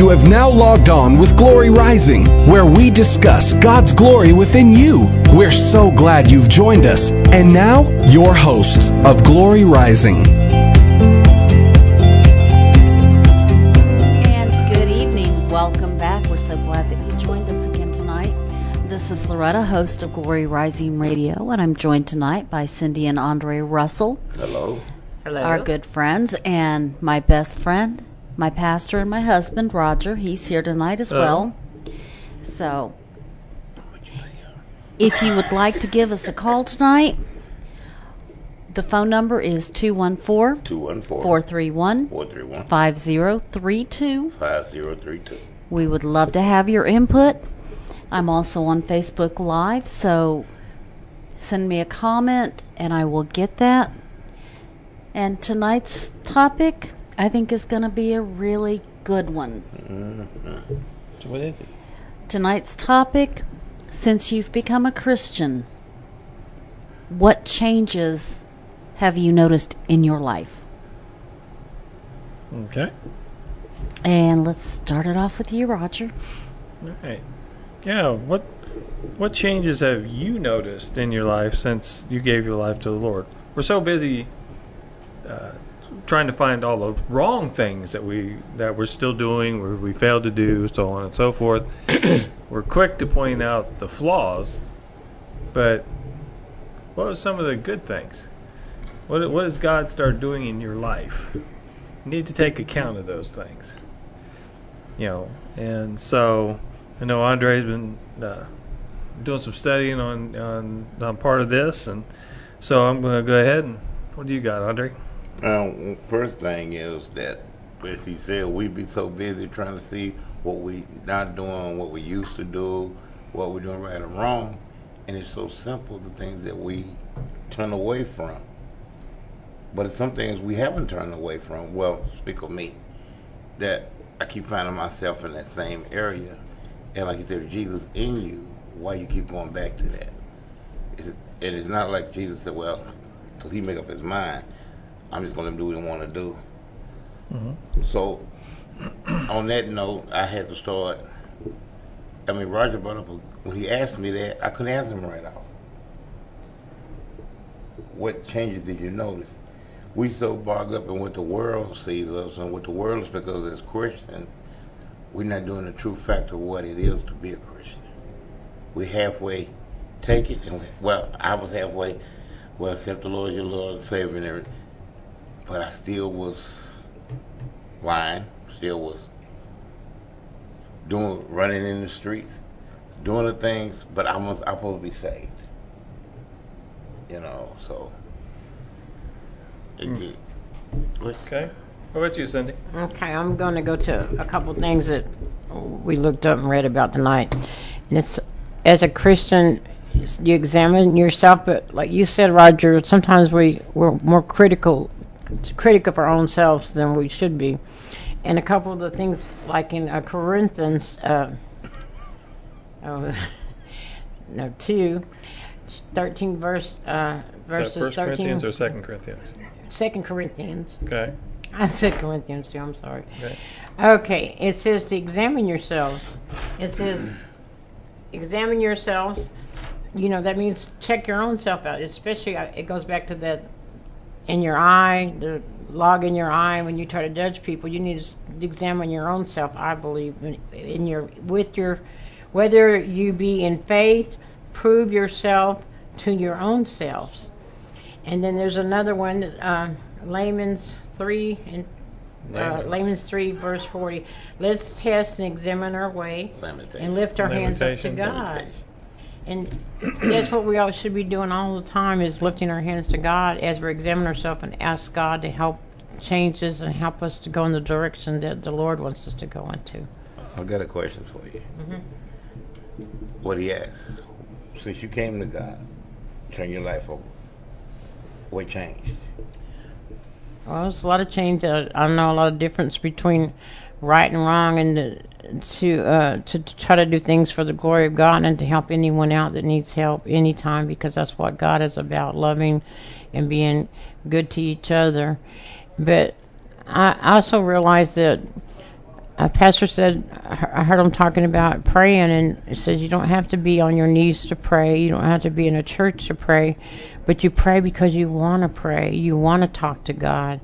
You have now logged on with Glory Rising, where we discuss God's glory within you. We're so glad you've joined us. And now, your hosts of Glory Rising. And good evening. Welcome back. We're so glad that you joined us again tonight. This is Loretta, host of Glory Rising Radio, and I'm joined tonight by Cindy and Andre Russell, Hello. Hello. our good friends, and my best friend, my pastor, and my husband, Roger. He's here tonight as uh. well. So, if you would like to give us a call tonight, the phone number is 214 214 431 431 5032. 5032. We would love to have your input. I'm also on Facebook Live, so send me a comment and I will get that. And tonight's topic, I think, is going to be a really good one. What is it? Tonight's topic since you've become a Christian, what changes have you noticed in your life? Okay. And let's start it off with you, Roger. All right. Yeah. What What changes have you noticed in your life since you gave your life to the Lord? We're so busy uh, trying to find all the wrong things that we that we're still doing, where we failed to do, so on and so forth. we're quick to point out the flaws, but what are some of the good things? What What does God start doing in your life? You need to take account of those things. You know, and so I know Andre's been uh, doing some studying on, on on part of this, and so I'm going to go ahead and what do you got, Andre? Um, first thing is that, as he said, we be so busy trying to see what we not doing, what we used to do, what we're doing right or wrong, and it's so simple the things that we turn away from. But it's some things we haven't turned away from. Well, speak of me, that I keep finding myself in that same area, and like you said, Jesus in you, why you keep going back to that? And it's not like Jesus said, well, because he make up his mind. I'm just going to do what I want to do. Mm-hmm. So, on that note, I had to start. I mean, Roger brought up a, when he asked me that, I couldn't answer him right off. What changes did you notice? We so bogged up in what the world sees us and what the world is because as Christians, we're not doing the true fact of what it is to be a Christian. We halfway take it, and we, well, I was halfway. Well, accept the Lord as your Lord and Savior, and everything. But I still was lying, still was doing, running in the streets, doing the things, but I was I'm supposed to be saved. You know, so. It, hmm. it, what? Okay. What about you, Cindy? Okay, I'm going to go to a couple things that we looked up and read about tonight. And it's as a Christian, you examine yourself, but like you said, Roger, sometimes we we're more critical, critical of our own selves than we should be. And a couple of the things, like in uh, Corinthians, uh, oh, no, two, 13 verse, uh, verses First 13, Corinthians or Second Corinthians? Second Corinthians. Okay. I said Corinthians too. I'm sorry. Okay. Okay. It says to examine yourselves. It says examine yourselves. You know that means check your own self out. Especially uh, it goes back to that in your eye, the log in your eye. When you try to judge people, you need to examine your own self. I believe in, in your with your whether you be in faith, prove yourself to your own selves. And then there's another one, uh, Layman's 3 and uh, Layman's. Layman's 3, verse 40. Let's test and examine our way Lamentation. and lift our hands up to God. Lamentation. And that's what we all should be doing all the time is lifting our hands to God as we're examining ourselves and ask God to help change us and help us to go in the direction that the Lord wants us to go into. I've got a question for you. What he asked, since you came to God, turn your life over. What changed? Well, there's a lot of change. Uh, I know a lot of difference between right and wrong, and to to, uh, to try to do things for the glory of God and to help anyone out that needs help anytime, because that's what God is about: loving and being good to each other. But I also realized that a pastor said, I heard him talking about praying, and it says you don't have to be on your knees to pray. You don't have to be in a church to pray, but you pray because you want to pray. You want to talk to God,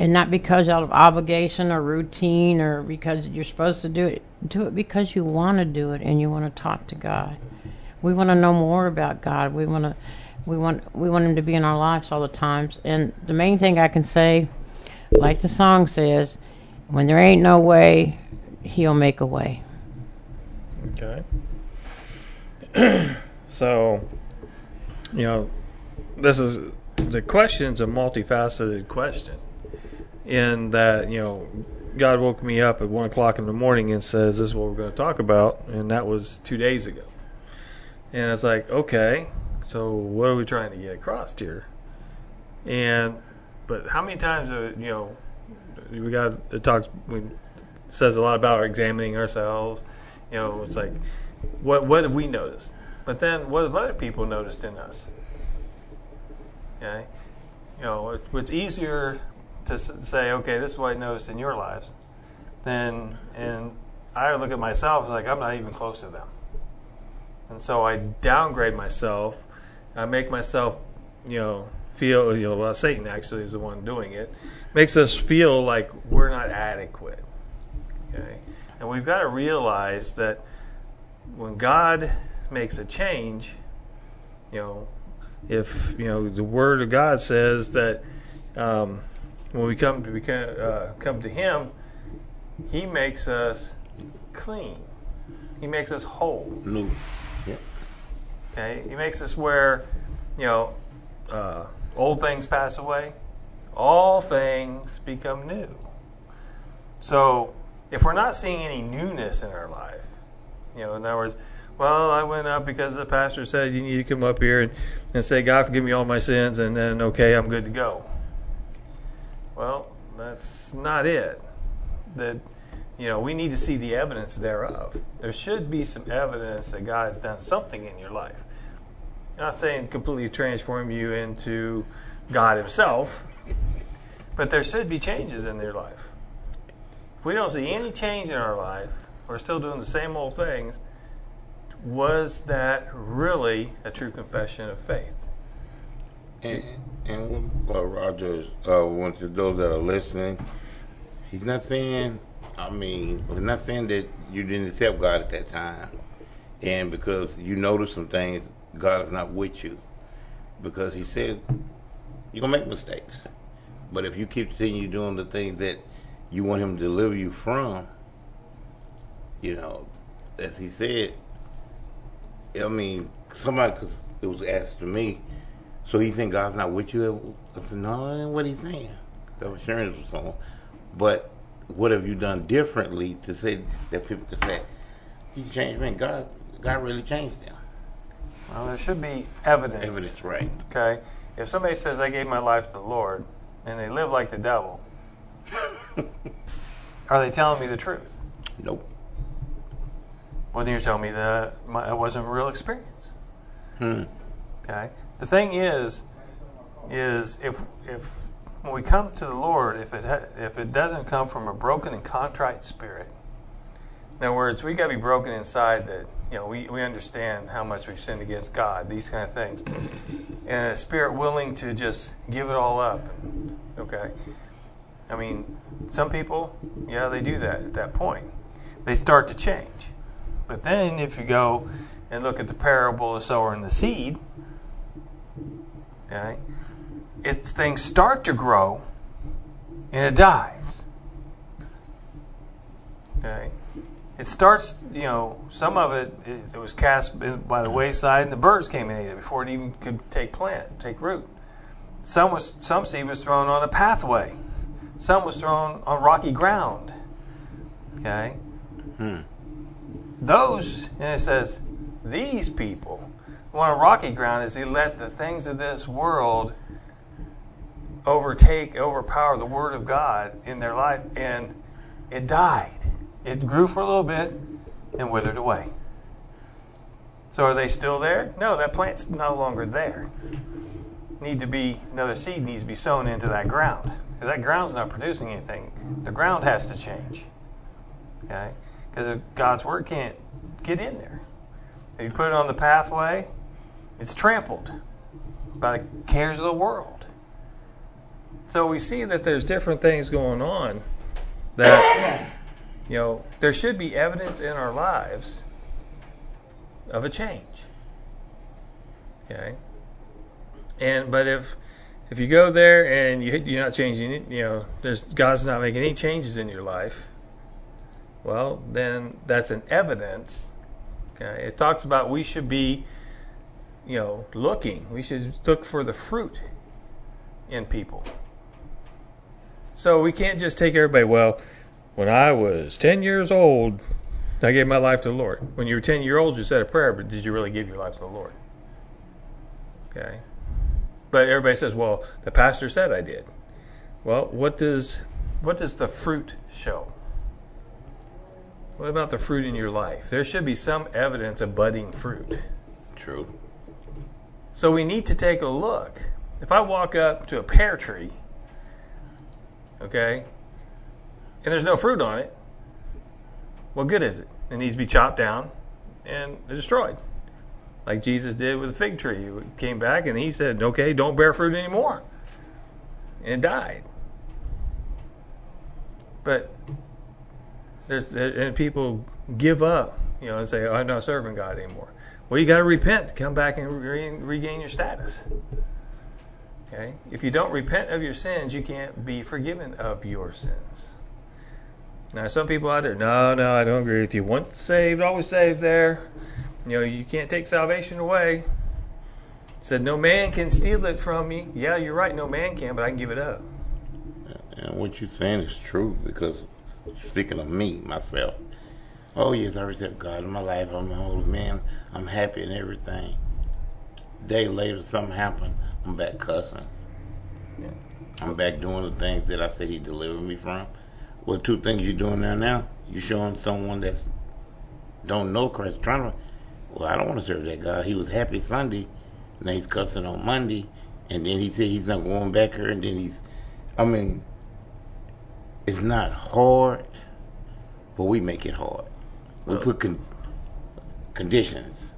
and not because out of obligation or routine or because you're supposed to do it. Do it because you want to do it and you want to talk to God. We want to know more about God. We want to, we want, we want Him to be in our lives all the times. And the main thing I can say, like the song says when there ain't no way, he'll make a way. Okay. so, you know, this is the question's a multifaceted question. In that, you know, God woke me up at one o'clock in the morning and says, "This is what we're going to talk about," and that was two days ago. And it's like, okay, so what are we trying to get across here? And, but how many times, uh, you know, we got it talks we says a lot about examining ourselves. You know, it's like what what have we noticed? But then what have other people noticed in us? Okay, you know, it, it's easier to say, okay, this is what I noticed in your lives, than and I look at myself as like I'm not even close to them, and so I downgrade myself. I make myself, you know, feel you know well, Satan actually is the one doing it makes us feel like we're not adequate. Okay? And we've got to realize that when God makes a change, you know, if you know the Word of God says that um, when we come to become, uh, come to Him, He makes us clean. He makes us whole. New. Yeah. Okay. He makes us where, you know, uh, old things pass away, all things become new. So, if we're not seeing any newness in our life, you know, in other words, well, I went up because the pastor said you need to come up here and, and say, God, forgive me all my sins, and then, okay, I'm good to go. Well, that's not it. That, you know, we need to see the evidence thereof. There should be some evidence that God has done something in your life. I'm not saying completely transform you into God Himself, but there should be changes in your life. If we don't see any change in our life, we're still doing the same old things. Was that really a true confession of faith? And, and uh, Roger, uh, to those that are listening, he's not saying, I mean, he's not saying that you didn't accept God at that time. And because you notice some things, God is not with you. Because he said, you're going to make mistakes. But if you keep continue doing the things that you want him to deliver you from, you know, as he said, I mean, somebody, cause it was asked to me, so he think God's not with you? I said, no, what he's saying. That was sharing with someone. But what have you done differently to say that people can say, he's changed, man, God, God really changed them. Well, there should be evidence. Evidence, right. Okay. If somebody says, I gave my life to the Lord, and they live like the devil, are they telling me the truth? Nope. Well, then you're telling me that my, it wasn't a real experience. Hmm. Okay. The thing is, is if if when we come to the Lord, if it ha- if it doesn't come from a broken and contrite spirit, in other words, we got to be broken inside that you know we, we understand how much we've sinned against God, these kind of things, and a spirit willing to just give it all up. Okay, I mean, some people, yeah, they do that at that point. They start to change, but then if you go and look at the parable of sower and the seed, okay, it's things start to grow and it dies. Okay it starts, you know, some of it, it was cast by the wayside and the birds came and ate it before it even could take plant, take root. Some was some seed was thrown on a pathway. Some was thrown on rocky ground. Okay? Hmm. Those, and it says, these people, on a rocky ground is they let the things of this world overtake, overpower the Word of God in their life, and it died. It grew for a little bit and withered away. So are they still there? No, that plant's no longer there. Need to be another seed needs to be sown into that ground. Because that ground's not producing anything. The ground has to change. Okay? Because God's word can't get in there. If you put it on the pathway, it's trampled by the cares of the world. So we see that there's different things going on that you know there should be evidence in our lives of a change. Okay? And but if if you go there and you you're not changing it, you know, there's God's not making any changes in your life. Well, then that's an evidence. Okay, it talks about we should be, you know, looking. We should look for the fruit in people. So we can't just take everybody. Well, when I was ten years old, I gave my life to the Lord. When you were ten year old, you said a prayer, but did you really give your life to the Lord? Okay. But everybody says, "Well, the pastor said I did." Well, what does what does the fruit show? What about the fruit in your life? There should be some evidence of budding fruit. True. So we need to take a look. If I walk up to a pear tree, okay, and there's no fruit on it, what good is it? It needs to be chopped down and destroyed. Like Jesus did with the fig tree. He came back and he said, okay, don't bear fruit anymore. And it died. But there's and people give up, you know, and say, oh, "I'm not serving God anymore." Well, you got to repent, come back and re- regain your status. Okay, if you don't repent of your sins, you can't be forgiven of your sins. Now, some people out there, no, no, I don't agree with you. Once saved, always saved. There, you know, you can't take salvation away. Said no man can steal it from me. Yeah, you're right, no man can, but I can give it up. And what you're saying is true because speaking of me, myself, oh yes, I accept God in my life. I'm a holy man. I'm happy and everything. Day later, something happened. I'm back cussing. Yeah. I'm back doing the things that I said He delivered me from. Well, two things you're doing now. Now you're showing someone that's don't know Christ, trying to. Well, I don't want to serve that God. He was happy Sunday, now he's cussing on Monday, and then he said he's not going back here, and then he's. I mean, it's not hard, but we make it hard. We put con- conditions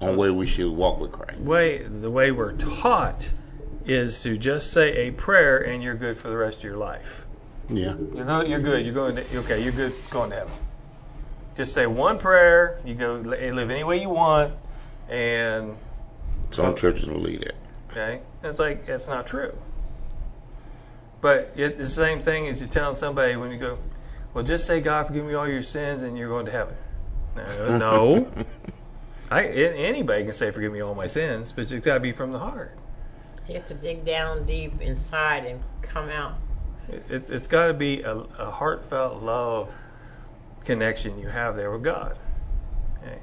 on where we should walk with Christ. way the way we're taught is to just say a prayer and you're good for the rest of your life. Yeah, You're go, you're good. You're going. To, okay, you're good going to heaven. Just say one prayer. You go li- eh, live any way you want, and some churches believe that. okay, it's like it's not true. But it's the same thing as you're telling somebody when you go, well, just say God forgive me all your sins and you're going to heaven. No, uh, no. I a- anybody can say forgive me all my sins, but it's got to be from the heart. You have to dig down deep inside and come out. It, it's it's got to be a, a heartfelt love connection you have there with God. Okay?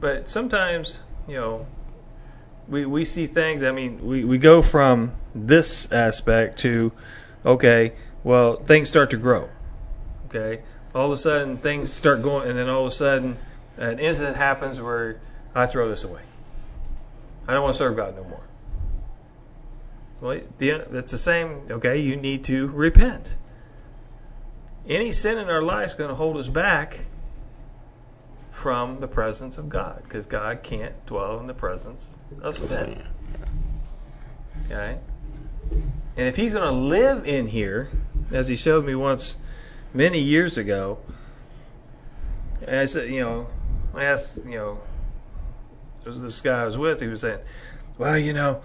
But sometimes, you know, we, we see things, I mean, we, we go from this aspect to, okay, well, things start to grow. Okay? All of a sudden, things start going, and then all of a sudden, an incident happens where I throw this away. I don't want to serve God no more. Well, the, it's the same. Okay, you need to repent. Any sin in our life is going to hold us back from the presence of God because God can't dwell in the presence of sin. Okay? And if He's going to live in here, as He showed me once many years ago, and I said, you know, I asked, you know, this guy I was with, he was saying, well, you know,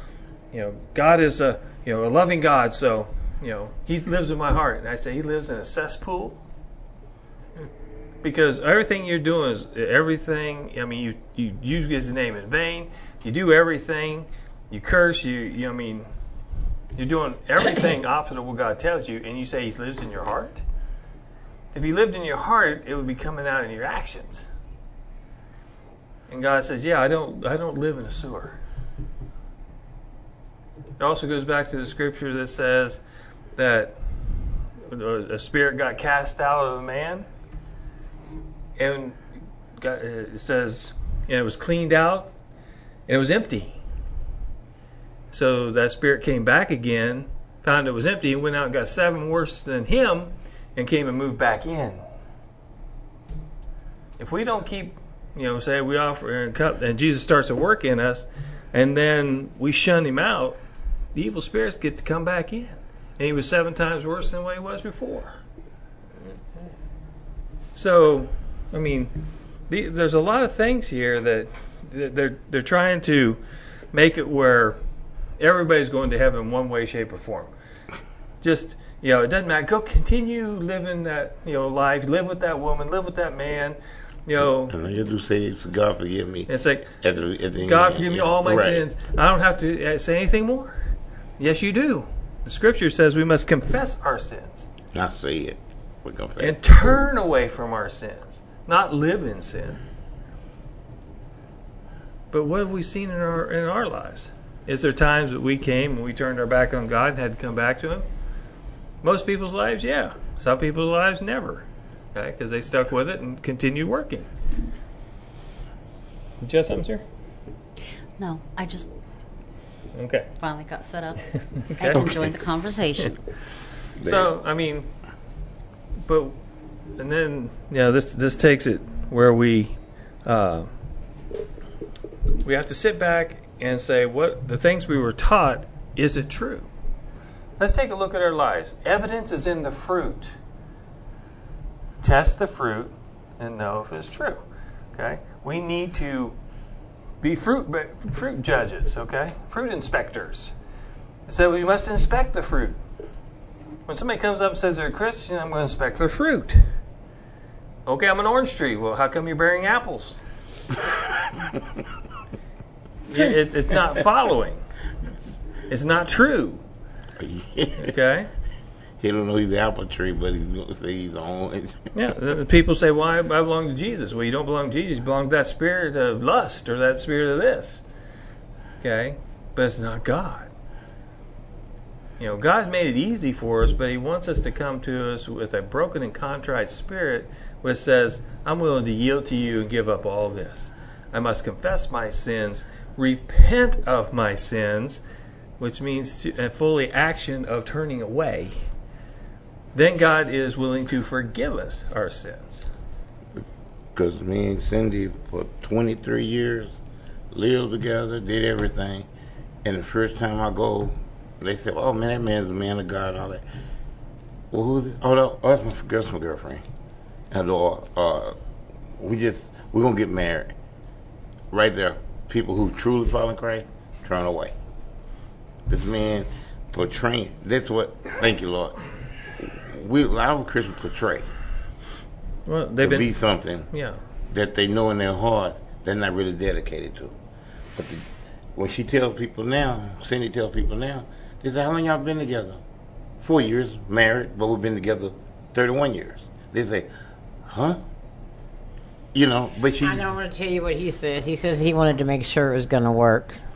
you know, God is a you know a loving God, so you know He lives in my heart. And I say He lives in a cesspool because everything you're doing is everything. I mean, you you use His name in vain. You do everything. You curse. You you. I mean, you're doing everything opposite of what God tells you, and you say He lives in your heart. If He lived in your heart, it would be coming out in your actions. And God says, "Yeah, I don't I don't live in a sewer." It also goes back to the scripture that says that a spirit got cast out of a man, and got, it says and it was cleaned out, and it was empty. So that spirit came back again, found it was empty, and went out and got seven worse than him, and came and moved back in. if we don't keep, you know, say we offer and cup, and Jesus starts to work in us, and then we shun him out, the evil spirits get to come back in, and he was seven times worse than what he was before. So, I mean, the, there's a lot of things here that that they're they're trying to make it where everybody's going to heaven one way, shape, or form. Just you know, it doesn't matter. Go continue living that you know life. Live with that woman. Live with that man. You know, And you do say, God forgive me. it's like At the, at the God forgive me all my Right. sins. I don't have to uh, say anything more. Yes, you do. The Scripture says we must confess our sins Not say it. We confess. and turn away from our sins, not live in sin. But what have we seen in our in our lives? Is there times that we came and we turned our back on God and had to come back to Him? Most people's lives, yeah. Some people's lives, never. Okay, because they stuck with it and continued working. Did you have something, sir? No, I just Okay. finally got set up. Okay. I can join the conversation. So I mean, but and then you know this this takes it where we uh, we have to sit back and say what the things we were taught is it true? Let's take a look at our lives. Evidence is in the fruit. Test the fruit and know if it's true. Okay, we need to be fruit fruit judges. Okay, fruit inspectors. So we must inspect the fruit. When somebody comes up and says they're a Christian, I'm going to inspect their fruit. Okay, I'm an orange tree. Well, how come you're bearing apples? Yeah, it, it's not following. It's, it's not true. Okay? he don't know he's the apple tree, but he's going to say he's orange. Yeah. the- the People say, "Why I belong to Jesus?" Well, you don't belong to Jesus. You belong to that spirit of lust or that spirit of this. Okay, but it's not God. You know, God's made it easy for us, but He wants us to come to us with a broken and contrite spirit, which says, "I'm willing to yield to you and give up all this. I must confess my sins, repent of my sins." Which means a fully action of turning away then God is willing to forgive us our sins. Because me and Cindy, for 23 years, lived together, did everything. And the first time I go, they said, oh, man, that man's a man of God and all that. Well, who's it? Oh, no, oh that's my, that's my girlfriend. And uh, uh, we just, we're going to get married. Right there, people who truly follow Christ, turn away. This man portraying, that's what, thank you, Lord. We, a lot of Christians portray Well, they've be something yeah, that they know in their hearts they're not really dedicated to. But the, when she tells people now, Cindy tells people now, they say, how long y'all been together? Four years, married, but we've been together 31 years. They say, huh? You know, but she's, I don't want to tell you what he says. He says he wanted to make sure it was going to work.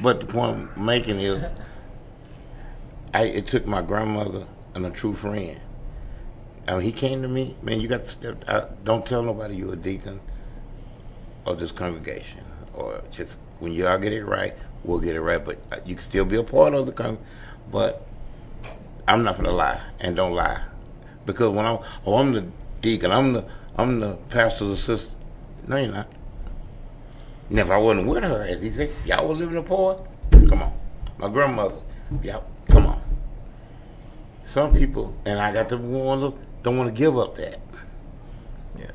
but the point I'm making is, I, it took my grandmother and a true friend. And he came to me, man, you got to step out. Don't tell nobody you're a deacon of this congregation. Or just, when y'all get it right, we'll get it right. But uh, you can still be a part of the con. But I'm not to lie, and don't lie. Because when I'm, oh, I'm the deacon, I'm the, I'm the pastor's assistant. No, you're not. And if I wasn't with her, as he said, y'all was living apart. Come on, my grandmother. Yep, come on. Some people, and I got to want to, don't want to give up that yeah.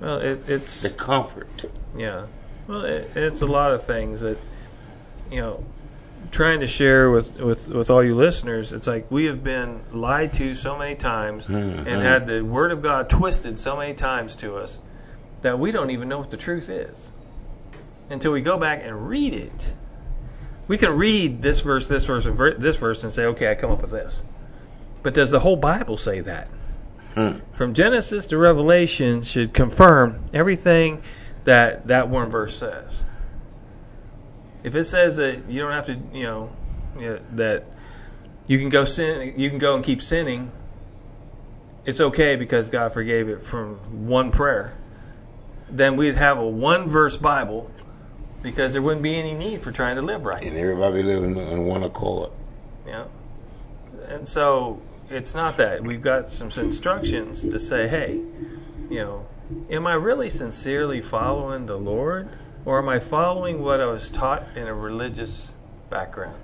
Well, it, it's the comfort. yeah. Well, it, it's a lot of things that you know. Trying to share with, with, with all you listeners, it's like we have been lied to so many times and mm-hmm. had the Word of God twisted so many times to us that we don't even know what the truth is until we go back and read it. We can read this verse, this verse, and ver- this verse and say, okay, I come up with this. But does the whole Bible say that? Hmm. From Genesis to Revelation should confirm everything that that one verse says. If it says that you don't have to, you know, you know, that you can go sin, you can go and keep sinning. It's okay because God forgave it from one prayer. Then we'd have a one verse Bible because there wouldn't be any need for trying to live right. And everybody living in one accord. Yeah. And so it's not that. We've got some instructions to say, hey, you know, am I really sincerely following the Lord? Or am I following what I was taught in a religious background?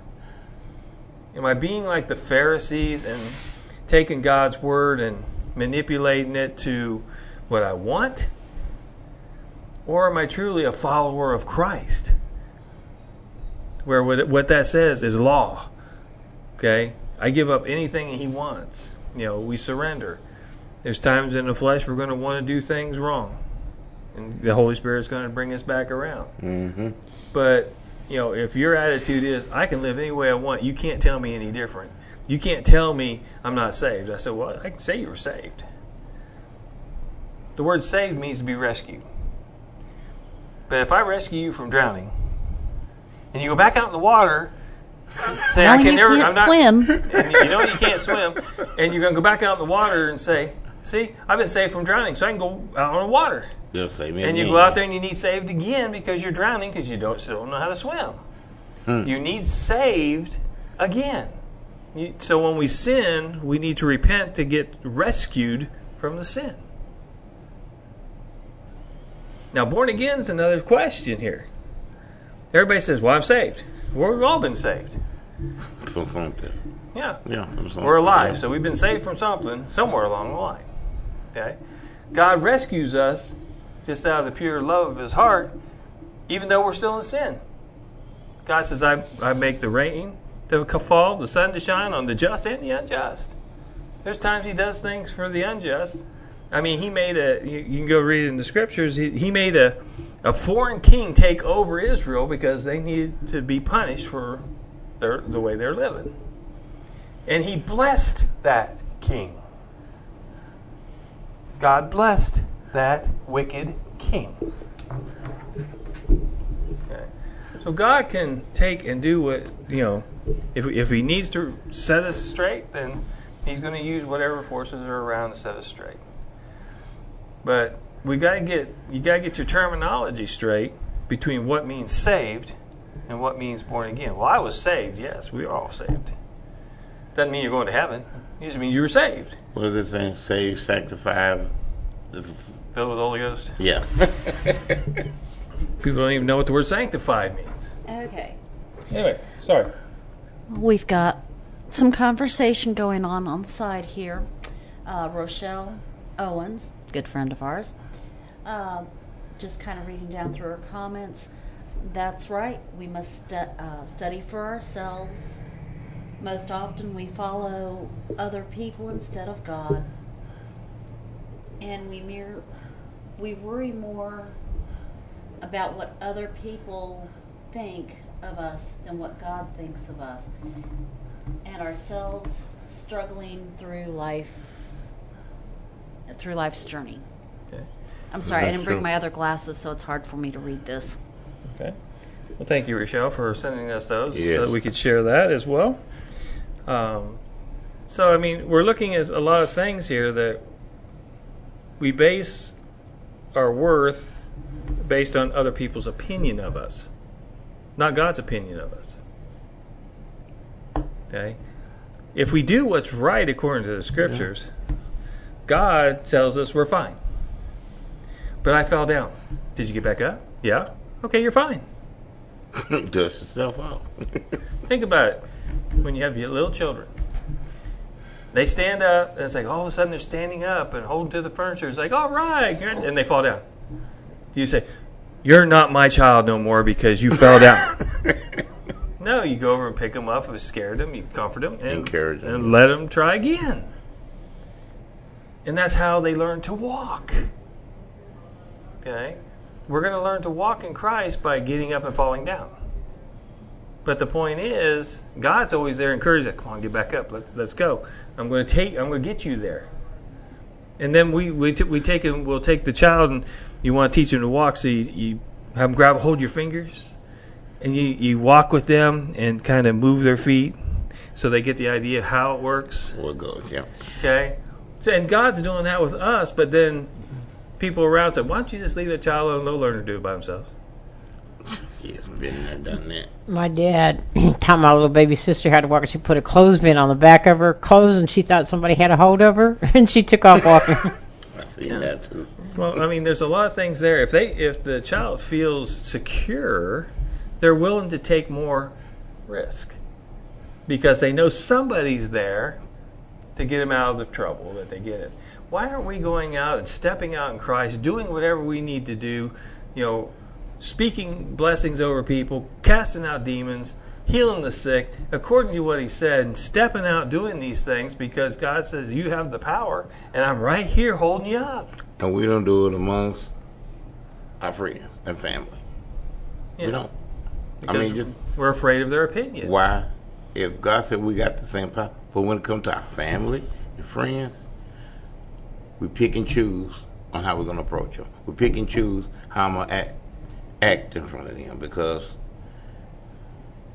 Am I being like the Pharisees and taking God's word and manipulating it to what I want? Or am I truly a follower of Christ? Where what that says is law. Okay? I give up anything He wants. You know, we surrender. There's times in the flesh we're going to want to do things wrong. And the Holy Spirit's going to bring us back around. Mm-hmm. But, you know, if your attitude is, I can live any way I want, you can't tell me any different. You can't tell me I'm not saved. I said, well, I can say you were saved. The word saved means to be rescued. But if I rescue you from drowning, and you go back out in the water, say No, I can you never, can't I'm not, swim. and you know you can't swim, and you're gonna go back out in the water and say, "See, I've been saved from drowning, so I can go out on the water." Just say me. And you go out there and you need saved again because you're drowning because you don't still don't know how to swim. You need saved again. You, so when we sin, we need to repent to get rescued from the sin. Now, born again is another question here. Everybody says, "Well, I'm saved." Well, we've all been saved. from something. Yeah. Yeah, something. We're alive, Yeah. so we've been saved from something somewhere along the line. Okay? God rescues us just out of the pure love of his heart, even though we're still in sin. God says, I, I make the rain to fall, the sun to shine on the just and the unjust. There's times he does things for the unjust. I mean, he made a, you, you can go read it in the scriptures, he, he made a, a foreign king take over Israel because they needed to be punished for their, the way they're living. And he blessed that king. God blessed that wicked king. Okay. So God can take and do what, you know, if, if he needs to set us straight, then he's going to use whatever forces are around to set us straight. But we got to get you got to get your terminology straight between what means saved and what means born again. Well, I was saved. Yes, we are all saved. Doesn't mean you're going to heaven. It just means you were saved. What is it saying? Save, sanctify. This is- Filled with the Holy Ghost. Yeah. People don't even know what the word sanctified means. Okay. Anyway, sorry. We've got some conversation going on on the side here. Uh, Rochelle Owens, good friend of ours, uh, just kind of reading down through her comments. That's right. We must stu- uh, study for ourselves. Most often, we follow other people instead of God, and we mere we worry more about what other people think of us than what God thinks of us, and ourselves struggling through life through life's journey. Okay. I'm sorry, I didn't bring true. my other glasses, so it's hard for me to read this. Okay. Well, thank you, Rochelle, for sending us those so that we could share that as well. Um, so, I mean, we're looking at a lot of things here that we base our worth based on other people's opinion of us, not God's opinion of us. Okay? If we do what's right according to the scriptures, God tells us we're fine. But I fell down. Did you get back up? Yeah. Okay, you're fine. Dust yourself out. Think about it. When you have your little children, they stand up, and it's like all of a sudden they're standing up and holding to the furniture. It's like, all right, good," and they fall down. Do you say, "You're not my child no more because you fell down"? no, you go over and pick them up. If it scared them, you comfort them and Encourage them. and let them try again. And that's how they learn to walk. Okay, we're going to learn to walk in Christ by getting up and falling down. But the point is, God's always there encouraging. Come on, get back up. Let's let's go. I'm going to take. I'm going to get you there. And then we we, t- we take him. We'll take the child, and you want to teach him to walk. So you, you have him grab, hold your fingers, and you you walk with them and kind of move their feet, so they get the idea of how it works. what goes? Yeah. Okay. So and God's doing that with us, but then people around say, "Why don't you just leave that child alone? They'll learn to do it by themselves." Yes, been there, done that. My dad taught my little baby sister how to walk. She put a clothespin on the back of her clothes, and she thought somebody had a hold of her, and she took off walking. I see that too. Well, I mean, there's a lot of things there. If they, if the child feels secure, they're willing to take more risk because they know somebody's there to get them out of the trouble that they get in. Why aren't we going out and stepping out in Christ, doing whatever we need to do? You know, speaking blessings over people, casting out demons, healing the sick, according to what He said, and stepping out doing these things because God says you have the power, and I'm right here holding you up. And we don't do it amongst our friends and family. You We don't. I mean, just we're afraid of their opinion. why? If God said we got the same power, but when it comes to our family and friends, we pick and choose on how we're going to approach them. We pick and choose how I'm going to act, act in front of them because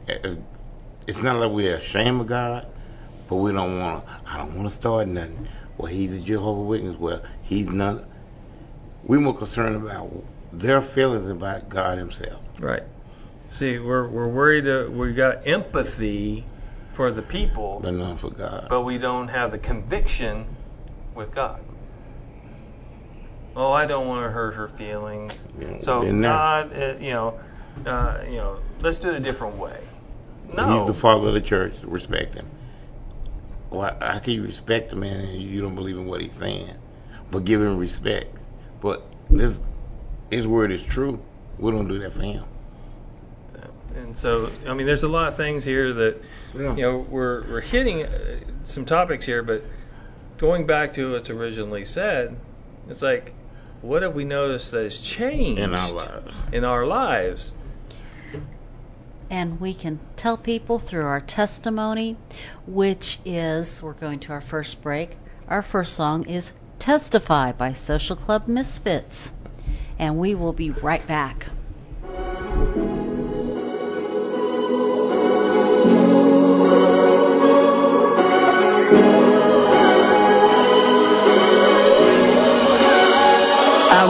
it's not like we're ashamed of God, but we don't want to. I don't want to start nothing. Well, he's a Jehovah Witness. Well, he's not. We're more concerned about their feelings about God Himself. Right. See, we're we're worried. Uh, we got empathy for the people, but not for God. but we don't have the conviction with God. Oh, I don't want to hurt her feelings. Yeah, So. God, uh, you know, uh, you know, let's do it a different way. No, He's the father of the church. Respect him. Why? How can you respect a man and you don't believe in what he's saying? But give him respect. But this, his word is true. We don't do that for him. And so, I mean, there's a lot of things here that Yeah. you know we're we're hitting uh, some topics here, but going back to what's originally said, it's like, what have we noticed that has changed In our lives. In our lives, And we can tell people through our testimony, which is, we're going to our first break. Our first song is Testify by Social Club Misfits. And we will be right back.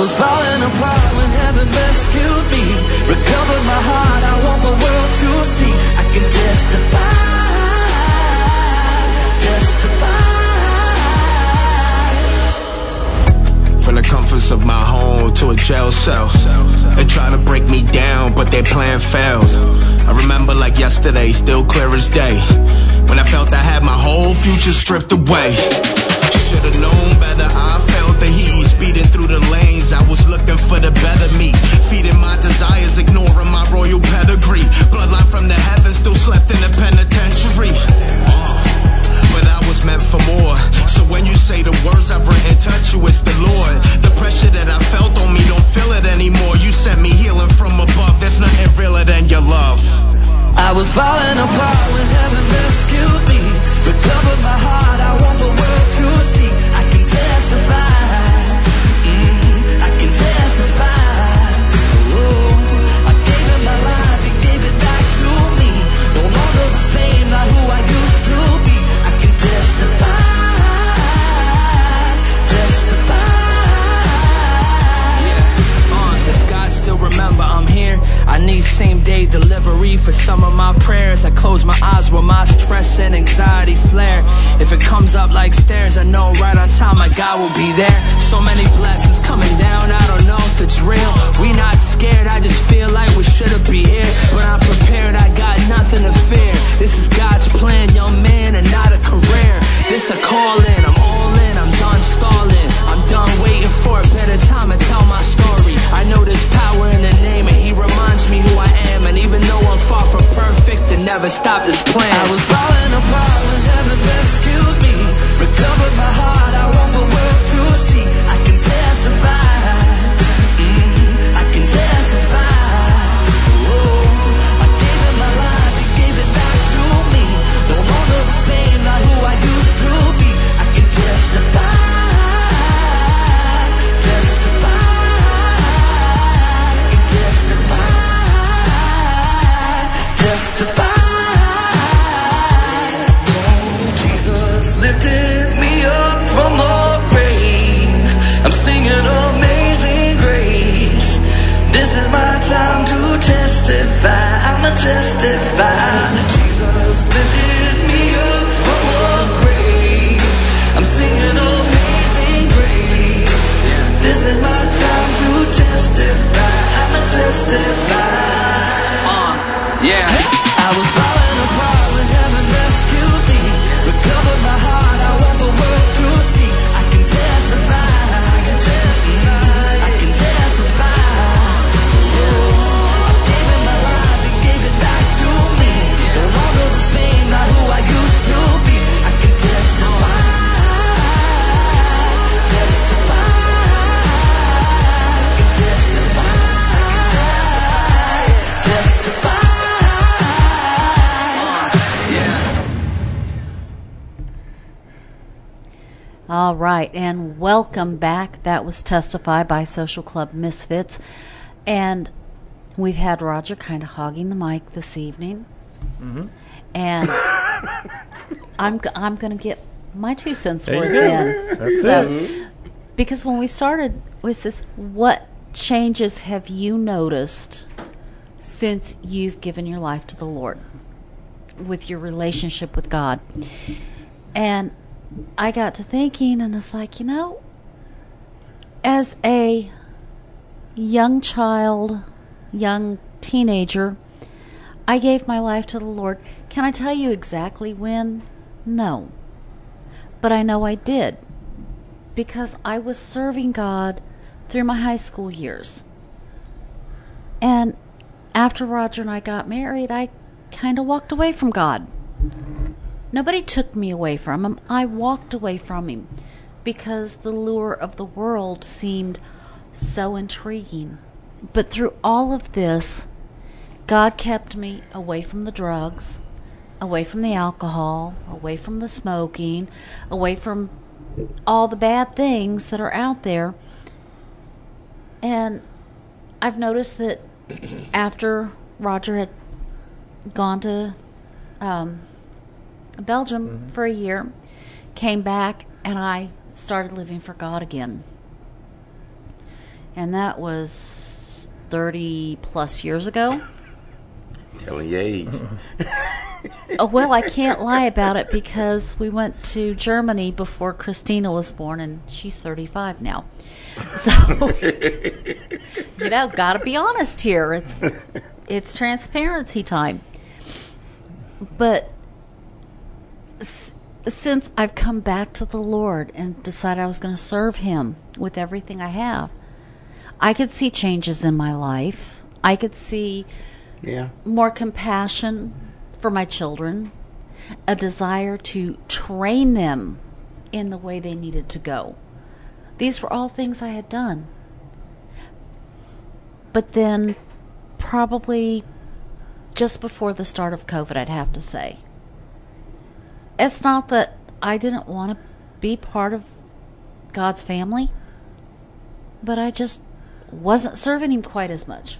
Was falling apart when heaven rescued me. Recovered my heart, I want the world to see. I can testify, testify. From the comforts of my home to a jail cell. They try to break me down, but their plan fails. I remember like yesterday, still clear as day. When I felt I had my whole future stripped away. Should've known better, I. Speeding through the lanes, I was looking for the better me. Feeding my desires, ignoring my royal pedigree. Bloodline from the heavens, still slept in the penitentiary. Uh, but I was meant for more. So when you say the words I've written touch you, it's the Lord. The pressure that I felt on me, don't feel it anymore. You sent me healing from above. There's nothing realer than your love. I was falling apart when heaven rescued me. Recovered my heart, I want the world to see. I can testify. Need same day delivery for some of my prayers. I close my eyes while my stress and anxiety flare. If it comes up like stairs, I know right on time my God will be there. So many blessings coming down, I don't know if it's real. We not scared, I just feel like we should've be here. But I'm prepared, I got nothing to fear. This is God's plan, young man, and not a career. This a calling, I'm all in, I'm done stalling. I'm done waiting for a better time to tell my story. I know there's power in the name, and me who I am. And even though I'm far from perfect, it never stopped this plan. I was falling apart when heaven rescued me. Recovered my heart, I want the world to see. Singing amazing grace. This is my time to testify. I'ma testify. Right, and welcome back. That was Testify by Social Club Misfits. And we've had Roger kind of hogging the mic this evening. Mm-hmm. And I'm, I'm going to get my two cents There worth in. That's So- it. Because when we started we this, what changes have you noticed since you've given your life to the Lord with your relationship with God? And I got to thinking, and it's like, you know, as a young child, young teenager, I gave my life to the Lord. Can I tell you exactly when? No. But I know I did because I was serving God through my high school years. And after Roger and I got married, I kind of walked away from God. Nobody took me away from him. I walked away from him because the lure of the world seemed so intriguing. But through all of this, God kept me away from the drugs, away from the alcohol, away from the smoking, away from all the bad things that are out there. And I've noticed that after Roger had gone to um, Belgium mm-hmm. for a year, came back, and I started living for God again. And that was 30 plus years ago. Telling your age. Oh, well, I can't lie about it because we went to Germany before Christina was born, and she's 35 now. So, you know, got to be honest here. It's it's transparency time. But s- since I've come back to the Lord and decided I was going to serve Him with everything I have, I could see changes in my life. I could see Yeah. more compassion for my children, a desire to train them in the way they needed to go. These were all things I had done. But then, probably just before the start of COVID, I'd have to say. It's not that I didn't want to be part of God's family, but I just wasn't serving Him quite as much.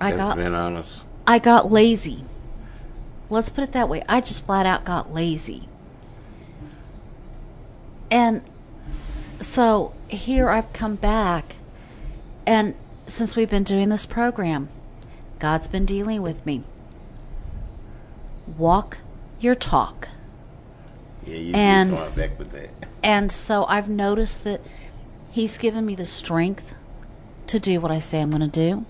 I got being honest. I got lazy. Let's put it that way. I just flat out got lazy. And so here I've come back, and since we've been doing this program, God's been dealing with me. Walk your talk. Yeah, you And- going back with that. And so I've noticed that He's given me the strength to do what I say I'm going to do.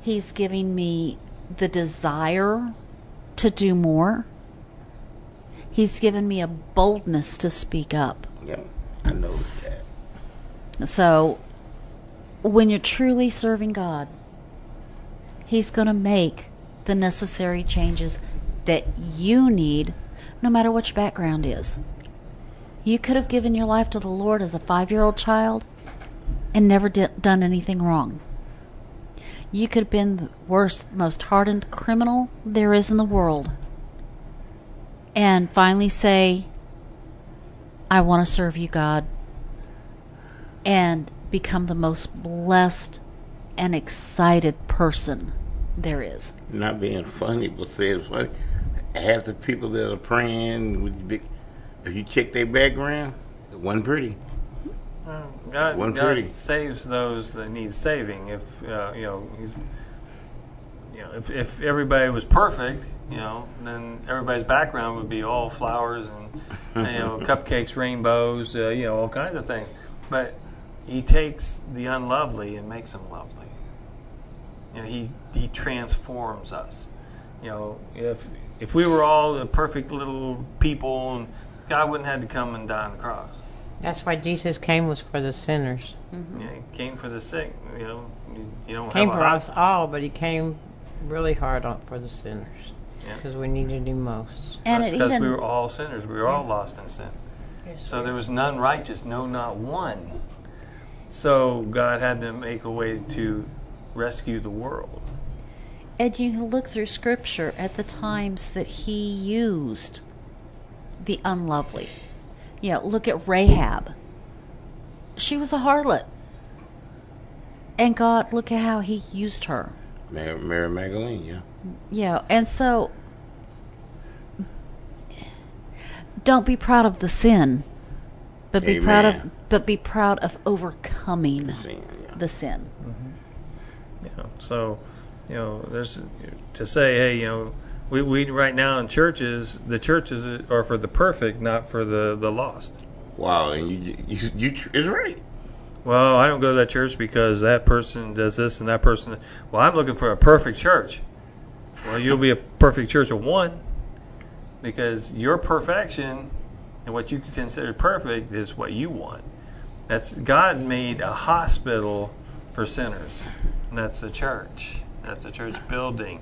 He's giving me the desire to do more. He's given me a boldness to speak up. Yeah, I noticed that. So when you're truly serving God, He's going to make the necessary changes that you need, no matter what your background is. You could have given your life to the Lord as a five year old child and never did, done anything wrong. You could have been the worst, most hardened criminal there is in the world and finally say, I want to serve you, God and become the most blessed and excited person there is. Not being funny, but saying funny. Half the people that are praying with the big, if you check their background, it wasn't pretty. God, One God thirty. saves those that need saving. If uh, you know, he's, you know, if if everybody was perfect, you know, then everybody's background would be all flowers and you know, cupcakes, rainbows, uh, you know, all kinds of things. But he takes the unlovely and makes them lovely. You know, he he transforms us. You know, if if we were all the perfect little people, and God wouldn't have to come and die on the cross. That's why Jesus came was for the sinners. You know, he came for the sick. You know, you, you don't Came have for us all, but he came really hard on for the sinners Yeah. because we needed him most. And That's because we were all sinners. We were all lost in sin. So there was none righteous, no, not one. So God had to make a way to rescue the world. And you can look through scripture at the times that he used the unlovely You know, look at Rahab. She was a harlot. And God, look at how he used her. Mary, Mary Magdalene, yeah. Yeah, and so don't be proud of the sin, but be proud of but be proud of overcoming Sin, yeah. the sin. Mm-hmm. You know, so, you know, there's to say, hey, you know, we, we right now in churches, the churches are for the perfect, not for the the lost. Wow, and you, you, you, it's right. Well, I don't go to that church because that person does this and that person. Well, I'm looking for a perfect church. Well, you'll be a perfect church of one because your perfection and what you consider perfect is what you want. That's God made a hospital for sinners, and that's the church. That's a church building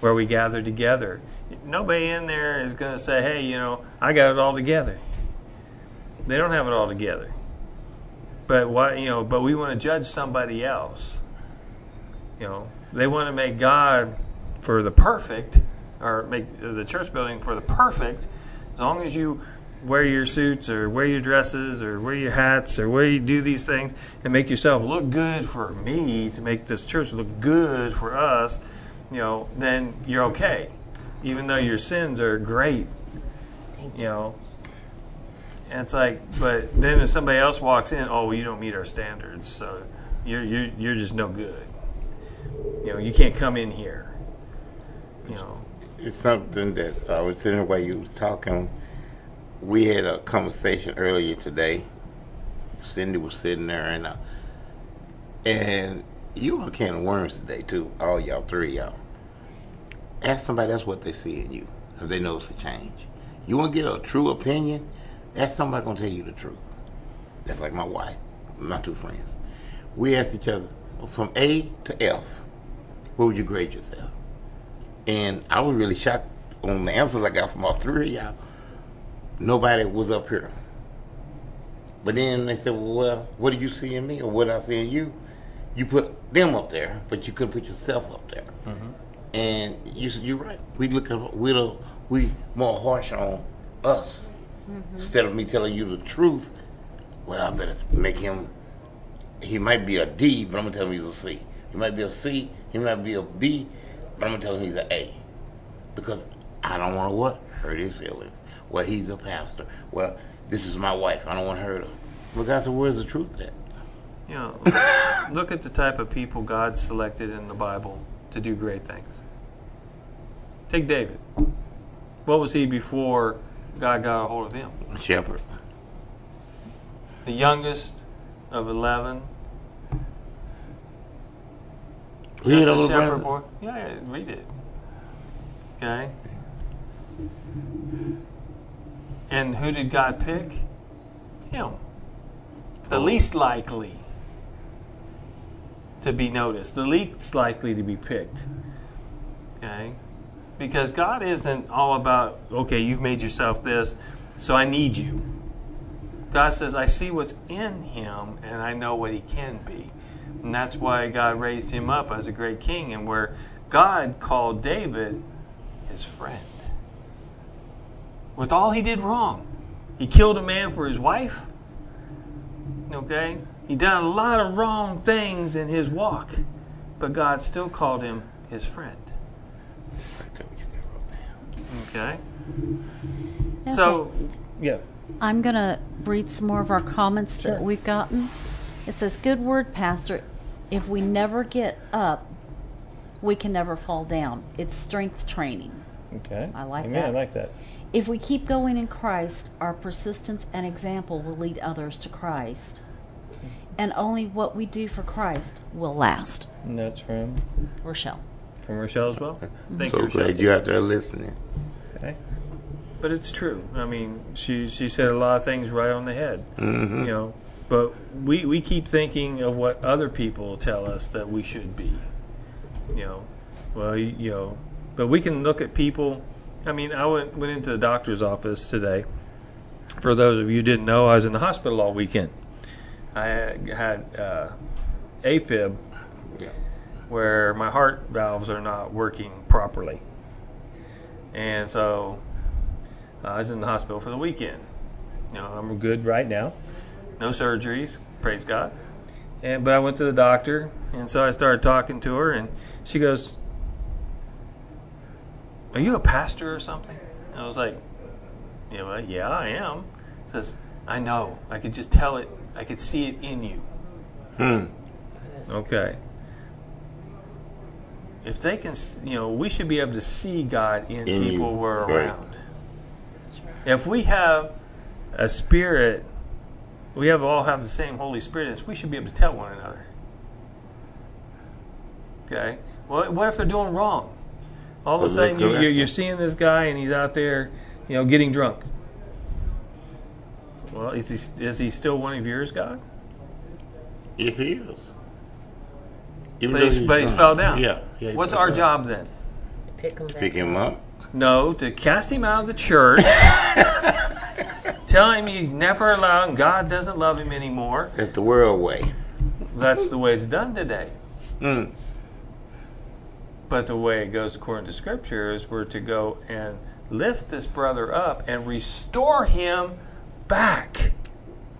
where we gather together. Nobody in there is going to say, "Hey, you know, I got it all together." They don't have it all together but why you know but we want to judge somebody else you know they want to make god for the perfect or make the church building for the perfect as long as you wear your suits or wear your dresses or wear your hats or wear you do these things and make yourself look good for me to make this church look good for us you know then you're okay even though your sins are great you know and it's like, but then if somebody else walks in, oh, well, you don't meet our standards, so you're you're you're just no good. You know, you can't come in here. You know, It's something that I was in the way you was talking. We had a conversation earlier today. Cindy was sitting there, and uh, and you on a can of worms today too. All y'all, three of y'all. Ask somebody else what they see in you, if they notice a change. You want to get a true opinion? Ask somebody gonna tell you the truth. That's like my wife, my two friends. We asked each other from A to F. what would you grade yourself? And I was really shocked on the answers I got from all three of y'all. Nobody was up here. But then they said, well, well, what do you see in me or what I see in you? You put them up there, but you couldn't put yourself up there. Mm-hmm. And you said, you're right. We look at, we don't, we more harsh on us. Mm-hmm. Instead of me telling you the truth, well, I better make him, he might be a D, but I'm going to tell him he's a C. He might be a C, he might be a B, but I'm going to tell him he's an A because I don't want to what hurt his feelings. Well, he's a pastor. Well, this is my wife. I don't want her to. But God said, "Where's the truth at?" you know, look at the type of people God selected in the Bible to do great things. Take David. What was he before God got a hold of him? Shepherd. The youngest of eleven. He had a shepherd brother. boy. Yeah, yeah, read it. Okay. And who did God pick? Him. The oh. least likely to be noticed, the least likely to be picked. Okay? Because God isn't all about, okay, you've made yourself this, so I need you. God says, I see what's in him and I know what he can be. And that's why God raised him up as a great king, and where God called David his friend. With all he did wrong, he killed a man for his wife. Okay? He done a lot of wrong things in his walk, but God still called him his friend. Okay? So, yeah. I'm going to read some more of our comments that we've gotten. It says, Good word, Pastor. If we never get up, we can never fall down. It's strength training. Okay. I like that. Amen. I like that. If we keep going in Christ, our persistence and example will lead others to Christ. And only what we do for Christ will last. And that's from Rochelle. from Rochelle as well. Thank you, So Rochelle. glad you're out there listening. Okay. But it's true. I mean, she she said a lot of things right on the head. Mm-hmm. You know, but we we keep thinking of what other people tell us that we should be. You know, well, you, you know, but we can look at people. I mean, I went went into the doctor's office today. For those of you who didn't know, I was in the hospital all weekend. I had uh, AFib, Yeah. where my heart valves are not working properly. And so uh, I was in the hospital for the weekend. You know, I'm good right now. No surgeries, praise God. And but I went to the doctor, and so I started talking to her, and she goes, "Are you a pastor or something?" And I was like, "Yeah, well, yeah, I am." He Says, "I know. I could just tell it. I could see it in you." Hmm. Okay. If they can, you know, we should be able to see God in, In you, people we're right. around. If we have a spirit, we have all have the same Holy Spirit. in us, We should be able to tell one another. Okay. Well, what if they're doing wrong? All of a sudden, you, you're, you're seeing this guy and he's out there, you know, getting drunk. Well, is he is he still one of yours, God? Yes, he is. Even But though he's, but he's fell down. Yeah. yeah What's our down. job then? Pick them back. Pick him up. No, to cast him out of the church. tell him he's never allowed and God doesn't love him anymore. That's the world way. That's the way it's done today. Mm. But the way it goes according to Scripture is we're to go and lift this brother up and restore him back.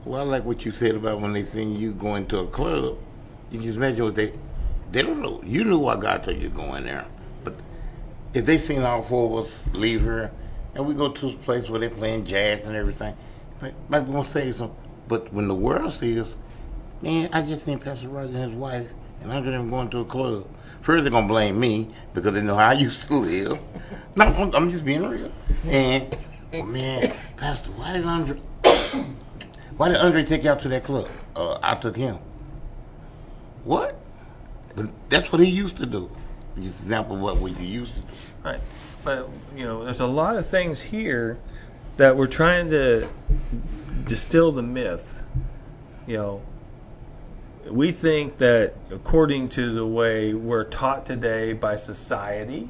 Well, I like what you said about when they seen you going to a club. You just imagine what they they don't know. You knew why God told you to go in there, but if they seen all four of us leave here and we go to a place where they're playing jazz and everything, might, be gonna say something. But when the world sees us, man, I just seen Pastor Roger and his wife and Andre them going to a club. First, they're gonna blame me because they know how I used to live. No, I'm, I'm just being real. And oh man, Pastor, why did Andre? Why did Andre take you out to that club? Uh, I took him. What? But that's what he used to do. Just example of what we used to do. Right. But, you know, there's a lot of things here that we're trying to distill the myth. You know, we think that according to the way we're taught today by society,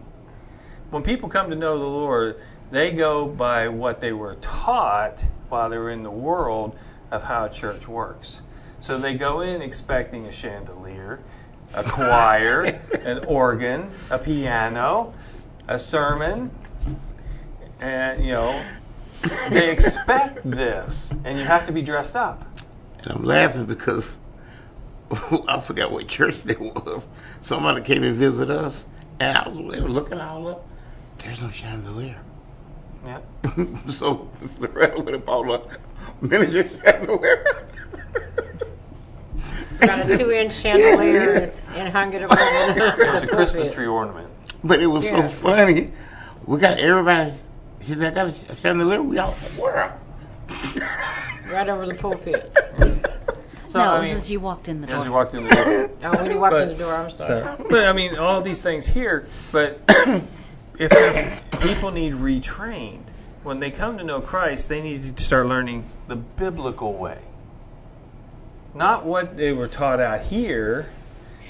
when people come to know the Lord, they go by what they were taught while they were in the world of how a church works. So they go in expecting a chandelier, a choir, an organ, a piano, a sermon, and you know, they expect this, and you have to be dressed up. And I'm laughing because I forgot what church they was. Somebody came and visit us, and I was they were looking all up. There's no chandelier. Yeah. so Mr. Red would have bought a miniature chandelier. Got a two-inch chandelier and hung it over it was a Christmas tree ornament. But it was Yeah. so funny. We got everybody. She said, I got a chandelier. We all where? right over the pulpit. So no, I mean, as you walked in the door. as you walked in the door. Oh, when you walked But- in the door, I'm sorry. So, but I mean, all these things here. But if people need retrained when they come to know Christ, they need to start learning the biblical way, not what they were taught out here.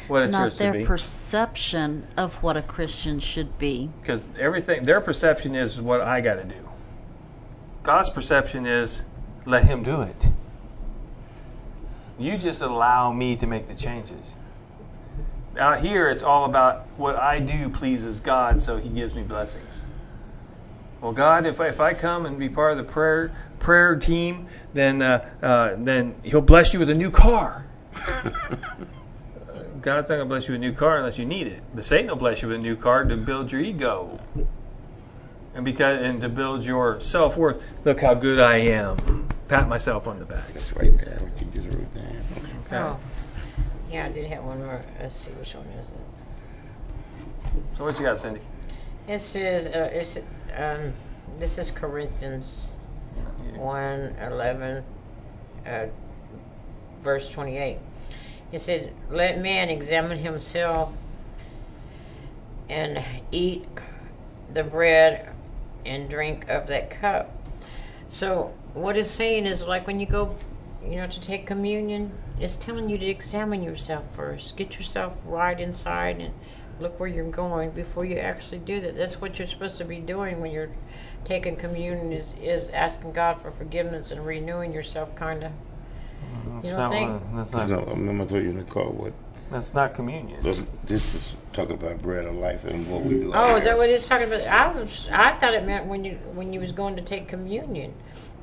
What a Not church their be, perception of what a Christian should be. because everything their perception is what I got to do. God's perception is let Him do it. You just allow me to make the changes. Out here, it's all about what I do pleases God, so He gives me blessings. Well, God, if I, if I come and be part of the prayer prayer team, then uh, uh, then He'll bless you with a new car. God's not going to bless you with a new car unless you need it. But Satan will bless you with a new car to build your ego, and because and to build your self worth. Look how good I am. Pat myself on the back. That's right there. What you just wrote down. Oh, yeah, I did have one more. Let's see which one is it. So what you got, Cindy? It says, uh, it's, um, this is Corinthians 1 11, uh, verse 28. It said, Let man examine himself and eat the bread and drink of that cup. So, what it's saying is like when you go, you know, to take communion, it's telling you to examine yourself first. Get yourself right inside and look where you're going before you actually do that. That's what you're supposed to be doing when you're taking communion is, is asking God for forgiveness and renewing yourself kind of. Mm, that's You not don't think? one- that's That's not not, I'm gonna tell you in the car what that's not communion. this, this is talking about bread of life and what we do. Oh, is that what it's talking about? I was I thought it meant when you when you was going to take communion.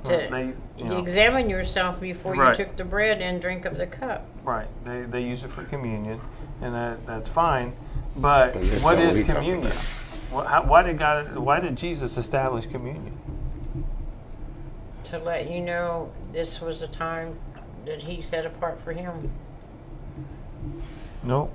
To, They, you to know, examine yourself before Right. you took the bread and drink of the cup. Right. They, they use it for communion, and that, that's fine. But But that's what not what is communion? What, how, why did God? Why did Jesus establish communion? To let you know this was a time that he set apart for him. No.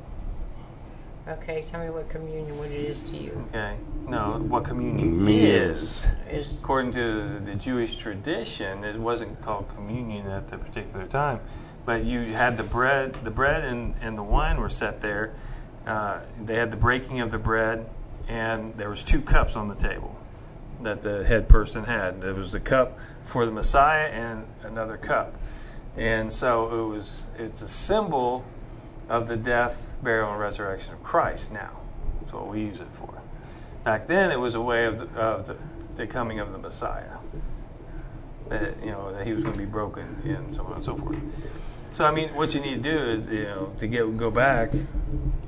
Okay, tell me what communion, what it is to you. Okay. No. What communion Me is? Is According to the Jewish tradition, it wasn't called communion at the particular time, but you had the bread. The bread and, and the wine were set there. Uh, they had the breaking of the bread, and there was two cups on the table that the head person had. There was a cup for the Messiah and another cup, and so it was. It's a symbol of the death, burial, and resurrection of Christ. Now, that's what we use it for. Back then, it was a way of the, of the, the coming of the Messiah. That you know that he was going to be broken and so on and so forth. So I mean, what you need to do is you know to get go back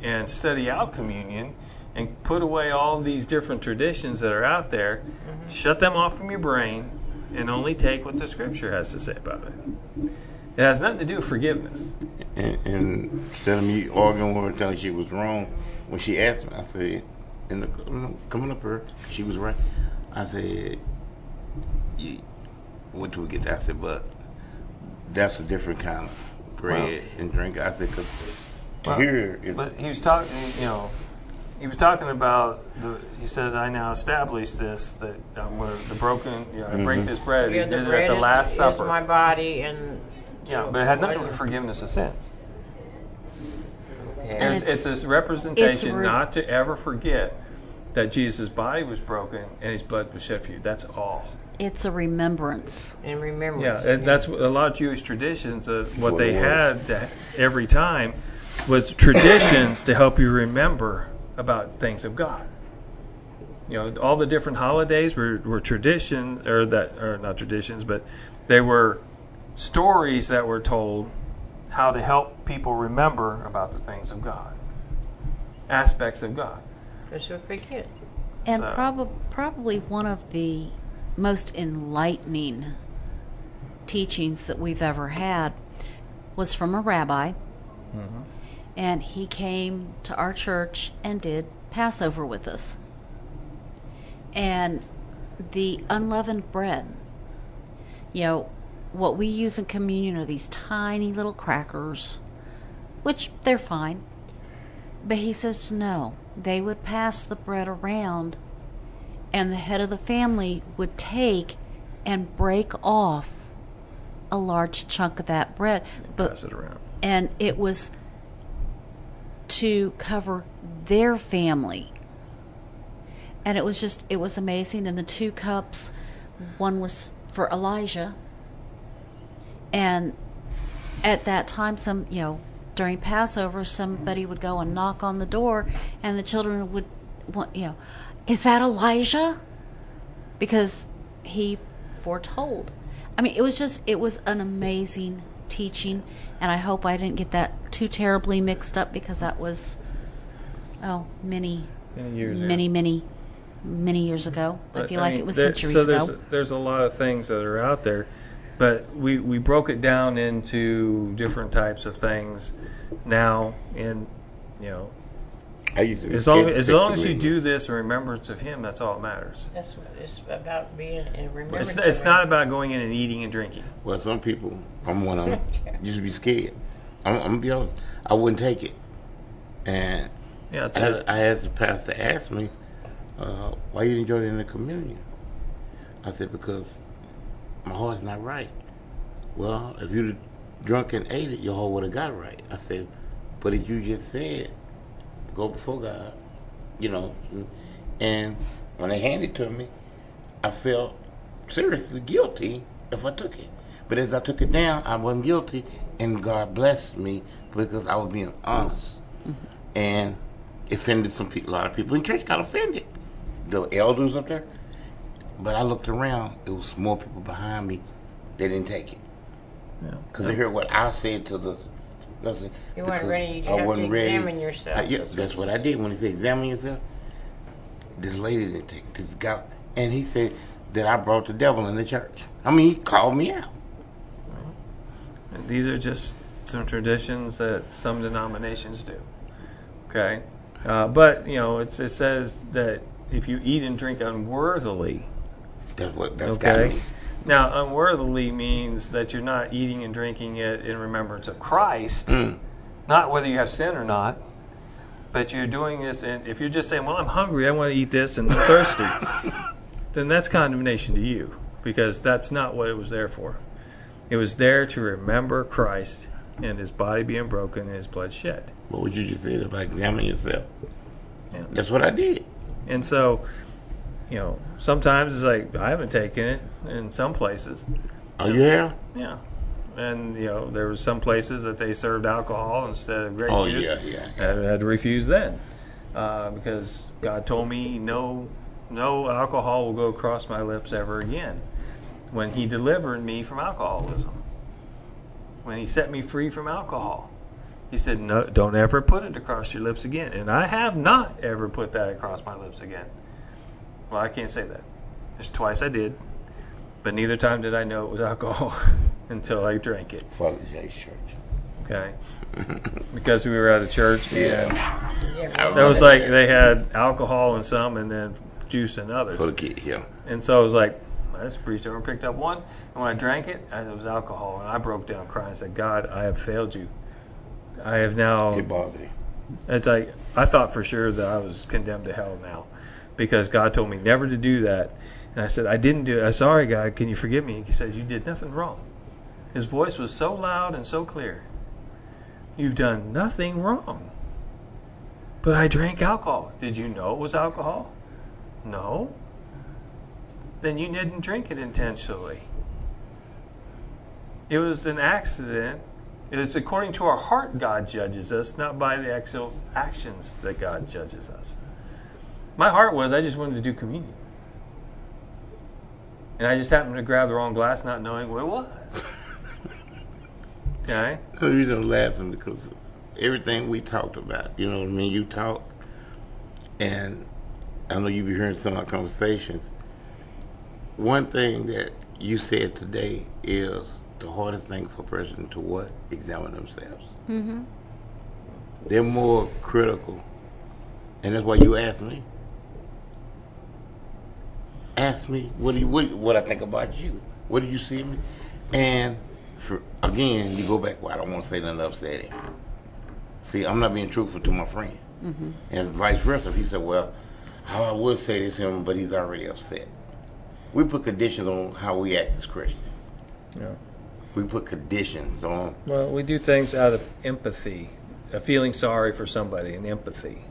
and study out communion and put away all these different traditions that are out there, mm-hmm. shut them off from your brain, and only take what the Scripture has to say about it. It has nothing to do with forgiveness. And, and instead of me arguing with her, telling she was wrong, when she asked me, I said, in the, coming up her, she was right. I said, yeah, when do we get that? I said, but that's a different kind of bread and drink. I said, because Well, here is But he was talking, you know, he was talking about the. He says, "I now establish this that um, the broken, you know, I break this bread." yeah, he the did it at the Last is Supper. my body and yeah, but it had nothing to do with forgiveness of sins. Okay. And It's, it's- it's a representation it's re- not to ever forget that Jesus' body was broken and his blood was shed for you. That's all. It's a remembrance. and remembrance. Yeah, and that's what- a lot of Jewish traditions. Uh, what what they had to, every time was traditions to help you remember about things of God. You know, all the different holidays were, were traditions, or that, or not traditions, but they were stories that were told how to help people remember about the things of God, aspects of God. Because you'll forget. And So- prob- probably one of the most enlightening teachings that we've ever had was from a rabbi. Mm-hmm. And he came to our church and did Passover with us. And the unleavened bread, you know, what we use in communion are these tiny little crackers, which they're fine. But he says no. They would pass the bread around, and the head of the family would take and break off a large chunk of that bread. But Pass it around. and it was to cover their family. And it was just, it was amazing. And the two cups, one was for Elijah. And at that time, some, you know, during Passover, somebody would go and knock on the door, and the children would, want, you know, is that Elijah? Because he foretold. I mean, it was just, it was an amazing teaching, and I hope I didn't get that too terribly mixed up because that was, oh, many, Many years ago. many, many, many years ago. I But, feel like mean, it was there- centuries so there's, ago. there's a lot of things that are out there, but we, we broke it down into different types of things now. And you know, I used to as long as long as you do this in remembrance of Him, that's all that matters. That's what it's about being in remembrance. It's, of it's him. not about going in and eating and drinking. Well, some people, I'm one of them, used to be scared. I'm, I'm gonna be honest. I wouldn't take it, and Yeah, I, had, a, I asked the pastor ask me, uh, "Why you didn't join in the communion?" I said, "Because my heart's not right." Well, if you'd drunk and ate it, your heart would have got right. I said, "But as you just said, go before God, you know." And when they handed it to me, I felt seriously guilty if I took it. But as I took it down, I wasn't guilty, and God blessed me because I was being honest. Mm-hmm. And it offended some people. A lot of people in church got offended. The elders up there. But I looked around, it was more people behind me. They didn't take it. Yeah. Because they heard what I said to the. listen, You weren't ready, you I have to wasn't ready. examine yourself. I- yeah, That's that's what what I did when he said examine yourself. This lady didn't take this guy, and he said that I brought the devil in the church. I mean, he called me out. And these are just some traditions that some denominations do. Okay, uh, but you know it's, it says that if you eat and drink unworthily, That's what that's got okay. me. Now, unworthily means that you're not eating and drinking it in remembrance of Christ, Mm. not whether you have sin or not. But you're doing this, and if you're just saying, "Well, I'm hungry, I want to eat this, and I'm thirsty," then that's condemnation to you because that's not what it was there for. It was there to remember Christ and His body being broken and His blood shed. What would you just say about examining yourself? Yeah. That's what I did. And so, you know, sometimes it's like I haven't taken it in some places. Oh, have? Yeah. And, you know, there were some places that they served alcohol instead of grape Oh, juice. yeah, yeah. I had to refuse then uh, because God told me no, no alcohol will go across my lips ever again. When He delivered me from alcoholism, when He set me free from alcohol, He said, "No, don't ever put it across your lips again." And I have not ever put that across my lips again. Well, I can't say that. There's twice I did, but neither time did I know it was alcohol until I drank it. Father J's church. Okay, because we were at a church and I that was like they had alcohol in some and then juice in others. for the kid. Yeah. And so I was like, I just reached over and picked up one. And when I drank it, I- it was alcohol. And I broke down crying. I said, God, I have failed you. I have now. It bothered him. It's like, I thought for sure that I was condemned to hell now because God told me never to do that. And I said, I didn't do it. I'm sorry, God. Can you forgive me? He says, You did nothing wrong. His voice was so loud and so clear. You've done nothing wrong. But I drank alcohol. Did you know it was alcohol? No. Then you didn't drink it intentionally. It was an accident. It is according to our heart God judges us, not by the actual actions that God judges us. My heart was I just wanted to do communion. And I just happened to grab the wrong glass not knowing what it was. Okay? The reason I'm laughing because everything we talked about, you know what I mean? You talk, and I know you be hearing some of our conversations. One thing that you said today is the hardest thing for a person to what? Examine themselves. Mm-hmm. They're more critical, and that's why you asked me. Ask me what do you what, what I think about you. What do you see me? And for again, you go back. Well, I don't want to say nothing upsetting. See, I'm not being truthful to my friend, mm-hmm. and vice versa. If he said, "Well, how I would say this to him, but he's already upset," we put conditions on how we act as Christians. Yeah. We put conditions on. Well, we do things out of empathy, a feeling sorry for somebody, and empathy.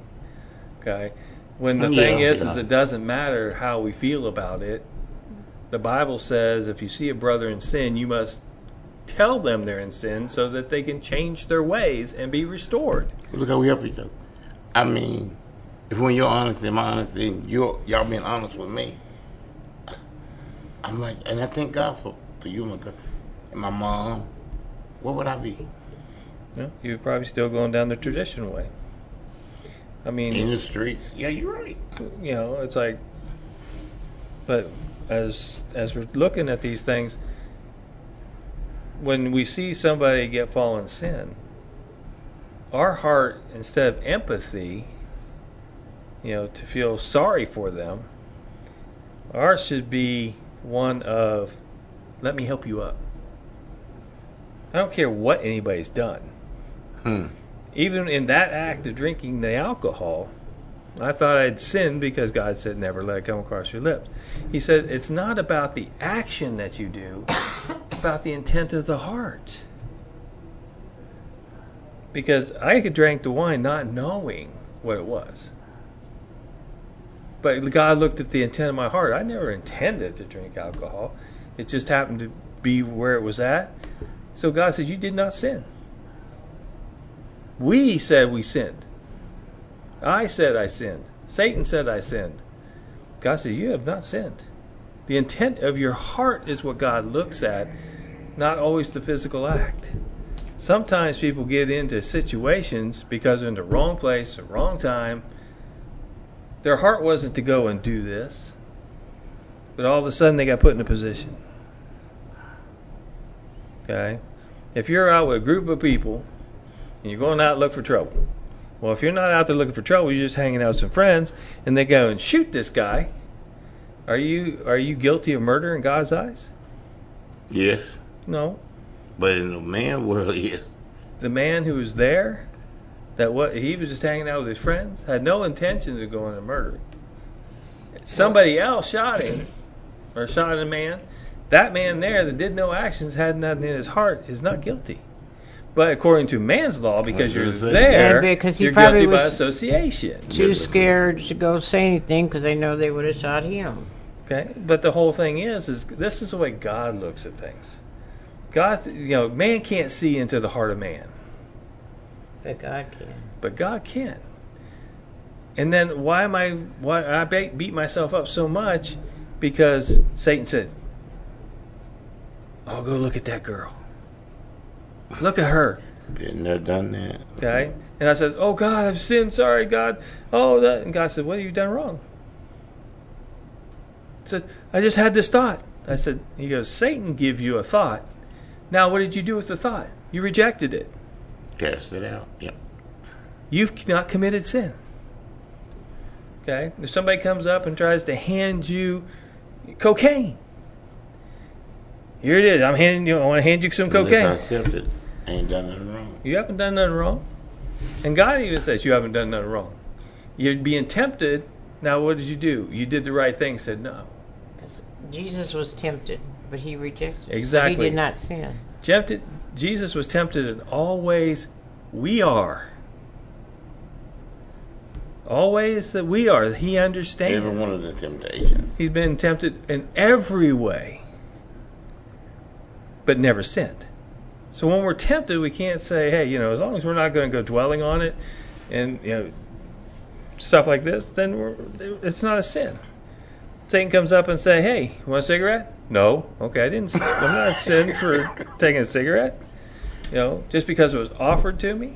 Okay? When the Yeah, thing is, is it doesn't matter how we feel about it. The Bible says if you see a brother in sin, you must tell them they're in sin so that they can change their ways and be restored. Look how we help each other. I mean, if when you're honest and my honesty, and you're y'all being honest with me, I'm like, and I thank God for for you, my girl, and my mom. What would I be? You you're probably still going down the traditional way. I mean, In the streets? Yeah, you're right. you know, it's like, but as as we're looking at these things, when we see somebody get fallen sin, our heart instead of empathy, you know, to feel sorry for them, ours should be one of, let me help you up. I don't care what anybody's done. Hmm. Even in that act of drinking the alcohol, I thought I'd sinned because God said, never let it come across your lips. He said, it's not about the action that you do, about the intent of the heart. Because I could drink the wine not knowing what it was. But God looked at the intent of my heart. I never intended to drink alcohol. It just happened to be where it was at. So God said, You did not sin. We said we sinned. I said I sinned. Satan said I sinned. God said, You have not sinned. The intent of your heart is what God looks at, not always the physical act. Sometimes people get into situations because they're in the wrong place, the wrong time. Their heart wasn't to go and do this. but all of a sudden they got put in a position. Okay? If you're out with a group of people you're going out to look for trouble, well, if you're not out there looking for trouble, you're just hanging out with some friends, and they go and shoot this guy. Are you are you guilty of murder in God's eyes? Yes, No. but in the man world, yes. The man who was there, that what he was just hanging out with his friends, had no intentions of going and murdering. Somebody else shot him, or shot a man. That man there that did no actions, had nothing in his heart, is not guilty. But according to man's law, because you're was gonna say. there, Yeah, because he you're probably guilty by was- association. Too scared to go say anything because they know they would have shot him. Okay, but the whole thing is, is this is the way God looks at things. God, you know, man can't see into the heart of man, But God can. but God can. And then why am I? Why I ba- beat myself up so much? Because Satan said, "Oh, go look at that girl. Look at her." Been there, done that. Okay, and I said, "Oh God, I've sinned. Sorry, God. Oh, that." And God said, "What have you done wrong?" I said, "I just had this thought." I said, "He goes, Satan give you a thought. Now, what did you do with the thought? You rejected it. Cast it out. Yep. You've not committed sin." Okay, if somebody comes up and tries to hand you cocaine, here it is. I'm handing you. I want to hand you some Unless cocaine. I accept it. Ain't done nothing wrong. You haven't done nothing wrong. And God even says you haven't done nothing wrong. You're being tempted. Now, what did you do? You did the right thing, said no. 'Cause Jesus was tempted, but he rejected. So Exactly. he did not sin. Tempted, Jesus was tempted in all ways we are. All ways that we are. He understands. Every one of the temptations. He's been tempted in every way, but never sinned. So when we're tempted, we can't say, hey, you know, as long as we're not going to go dwelling on it and, you know, stuff like this, then it's not a sin. Satan comes up and say, hey, you want a cigarette? No. Okay, I didn't, I'm not sin for taking a cigarette. You know, just because it was offered to me.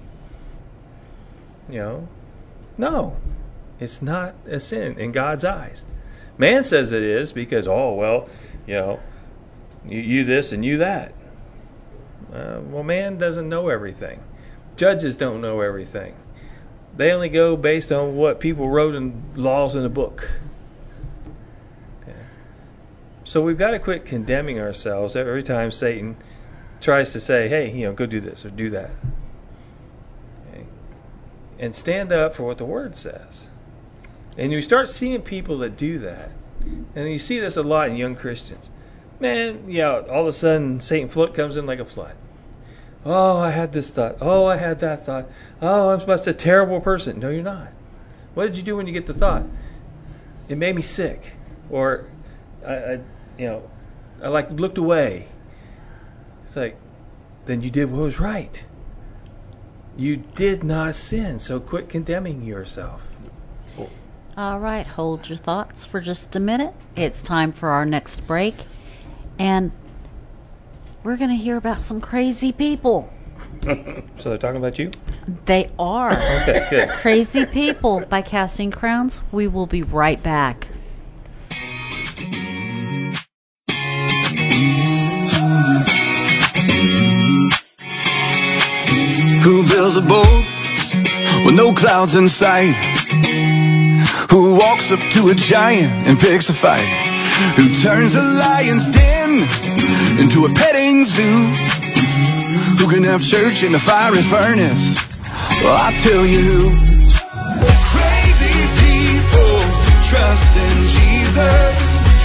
You know, no, it's not a sin in God's eyes. Man says it is because, oh, well, you know, you, you this and you that. Uh, well, man doesn't know everything. Judges don't know everything. They only go based on what people wrote in laws in a book. Okay. So we've got to quit condemning ourselves every time Satan tries to say, hey, you know, go do this or do that. Okay. And stand up for what the Word says. And you start seeing people that do that. And you see this a lot in young Christians. Man, yeah, all of a sudden Satan flood comes in like a flood. Oh, I had this thought. Oh, I had that thought. Oh, I'm supposed to a terrible person. No, you're not. What did you do when you get the thought? It made me sick, or I, I you know, I like looked away. It's like, then you did what was right. You did not sin, so quit condemning yourself. All right, hold your thoughts for just a minute. It's time for our next break. And we're going to hear about some crazy people. So they're talking about you? They are Okay, good. Crazy People by Casting Crowns. We will be right back. Who builds a boat with no clouds in sight? Who walks up to a giant and picks a fight? Who turns a lion's den into a petting zoo? Who can have church in a fiery furnace? Well, I'll tell you who. Crazy people trust in Jesus,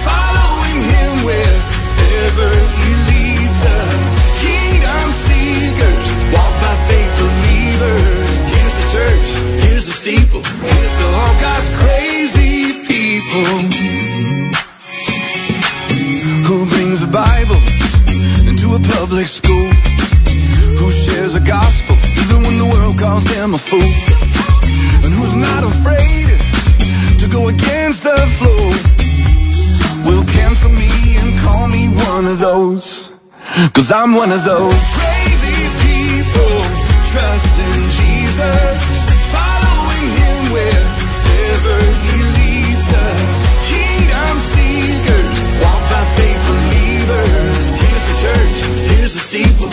following him wherever he leads us. Kingdom seekers, walk by faith believers. Here's the church, here's the steeple, here's to all God's crazy people. A public school? Who shares a gospel even when the world calls them a fool? And who's not afraid to go against the flow? Will cancel me and call me one of those. Cause I'm one of those crazy people. Trust in Jesus,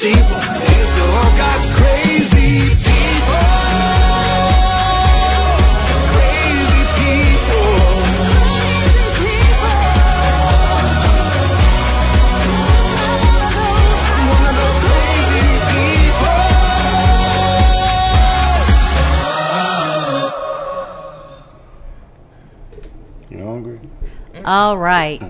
steeple, here's to all God's crazy people. Crazy people. One of those crazy people. You hungry? All right.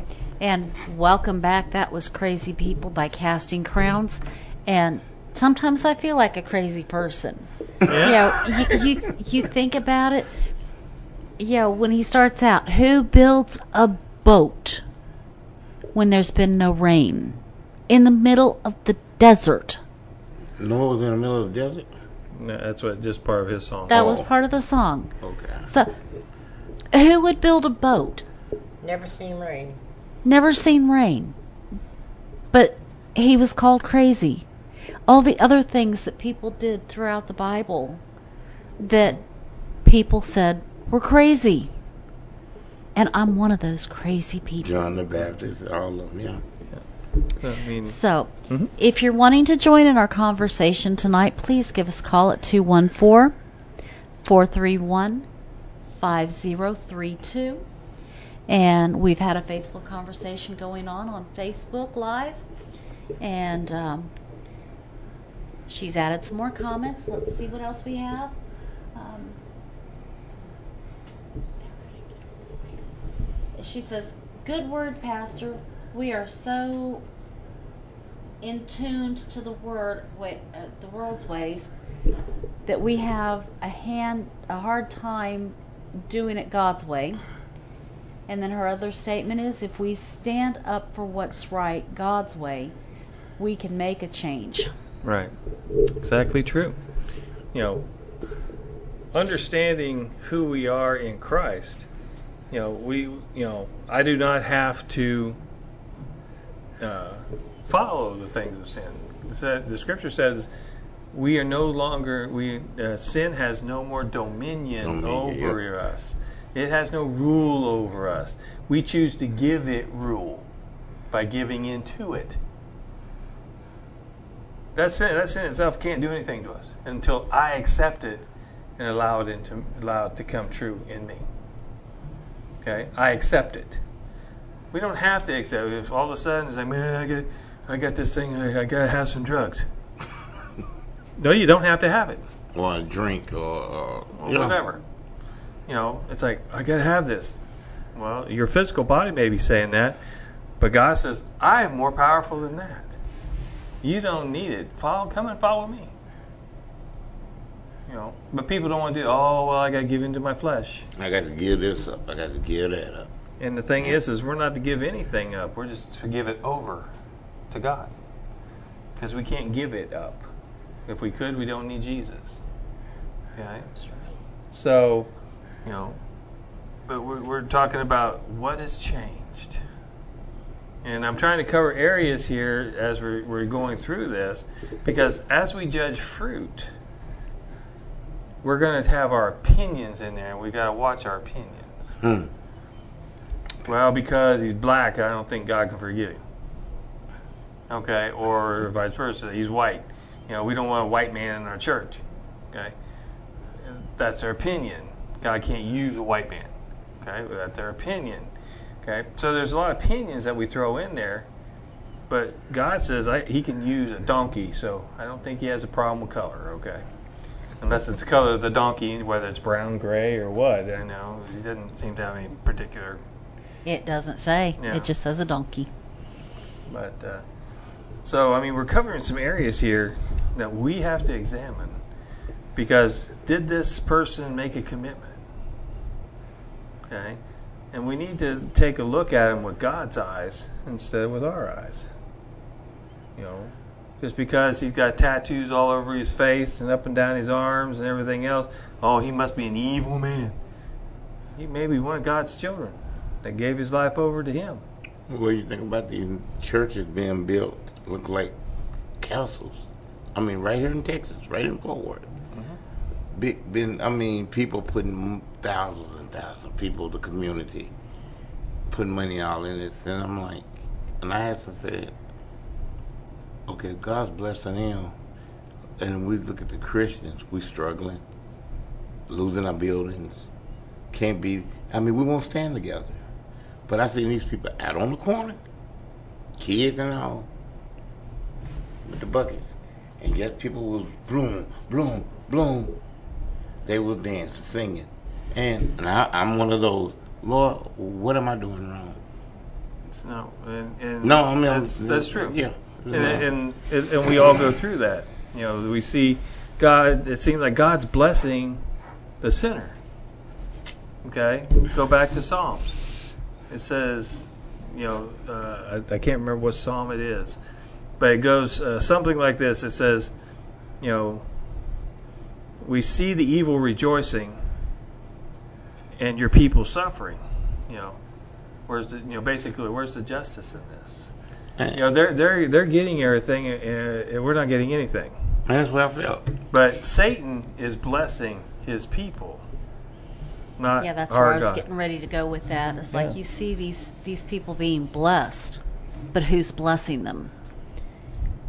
And welcome back. That was Crazy People by Casting Crowns. And sometimes I feel like a crazy person. You know, you, you, you think about it. You know, when he starts out, who builds a boat when there's been no rain? In the middle of the desert. Noah was in the middle of the desert. No, that's what just part of his song. That was oh. part of the song. Okay. So, who would build a boat? Never seen rain. never seen rain. But he was called crazy. All the other things that people did throughout the Bible that people said were crazy. And I'm one of those crazy people. John the Baptist, all of them, yeah. I mean, So, if you're wanting to join in our conversation tonight, please give us a call at 214 431 5032. And we've had a faithful conversation going on on Facebook Live. And um, she's added some more comments. Let's see what else we have. Um, she says, Good word, Pastor. We are so in tuned to the word, uh, the world's ways, that we have a hand, a hard time doing it God's way. And then her other statement is, if we stand up for what's right God's way, we can make a change. Right. Exactly true. You know, understanding who we are in Christ, you know, we, you know, I do not have to uh, follow the things of sin. The scripture says we are no longer, we uh, sin has no more dominion, Dominion, over us. It has no rule over us. We choose to give it rule by giving into it. That sin, that sin itself can't do anything to us until I accept it and allow it into allow it to come true in me. Okay, I accept it. We don't have to accept it. If all of a sudden it's like, man, I got, I got this thing, I, I gotta have some drugs. no, you don't have to have it, Or a drink, or, or or yeah. whatever. You know, it's like I gotta have this. Well, your physical body may be saying that, but God says, I am more powerful than that. You don't need it. Follow, come and follow me. You know, but people don't want to do. Oh well, I got to give into my flesh. I got to give this up. I got to give that up. And the thing is, is we're not to give anything up. We're just to give it over to God, because we can't give it up. If we could, we don't need Jesus. Okay. So, you know, but we're, we're talking about what has changed. And I'm trying to cover areas here as we're, we're going through this, because as we judge fruit, we're going to have our opinions in there, and we've got to watch our opinions. Hmm. Well, because he's black, I don't think God can forgive him. Okay, or vice versa, he's white. You know, we don't want a white man in our church. Okay, that's their opinion. God can't use a white man. Okay, well, that's their opinion. Okay, so there's a lot of opinions that we throw in there, but God says I, He can use a donkey, so I don't think He has a problem with color. Okay, unless it's the color of the donkey, whether it's brown, gray, or what. I know He doesn't seem to have any particular It doesn't say. Yeah. It just says a donkey. But uh, so I mean, we're covering some areas here that we have to examine because did this person make a commitment? Okay, and we need to take a look at them with God's eyes instead of with our eyes. You know, just because he's got tattoos all over his face and up and down his arms and everything else, oh, he must be an evil man. He may be one of God's children that gave his life over to him. What do you think about these churches being built look like castles? I mean, right here in Texas, right in Fort Worth. Mm-hmm. Big, been, I mean, people putting thousands and thousands of people, the community, put money all in it. and I'm like, and I had to say, okay, God's blessing them, and we look at the Christians, we struggling, losing our buildings, can't be. I mean, we won't stand together. But I see these people out on the corner, kids and all, with the buckets, and yet people was bloom, bloom, bloom. They was dancing, singing, and, and I, I'm one of those. Lord, what am I doing wrong? It's no, and, and No, I mean that's, that's true. Yeah, and, and and and we all go through that. You know, we see God. It seems like God's blessing the sinner. Okay, go back to Psalms. It says, you know, uh, I, I can't remember what psalm it is, but it goes uh, something like this. It says, you know, we see the evil rejoicing, and your people suffering. You know, where's the you know basically where's the justice in this? You know, they're they're they're getting everything, and, and we're not getting anything. that's what I felt. But Satan is blessing his people, not Yeah, that's our where I was God. getting ready to go with that. It's Yeah. like you see these these people being blessed, but who's blessing them?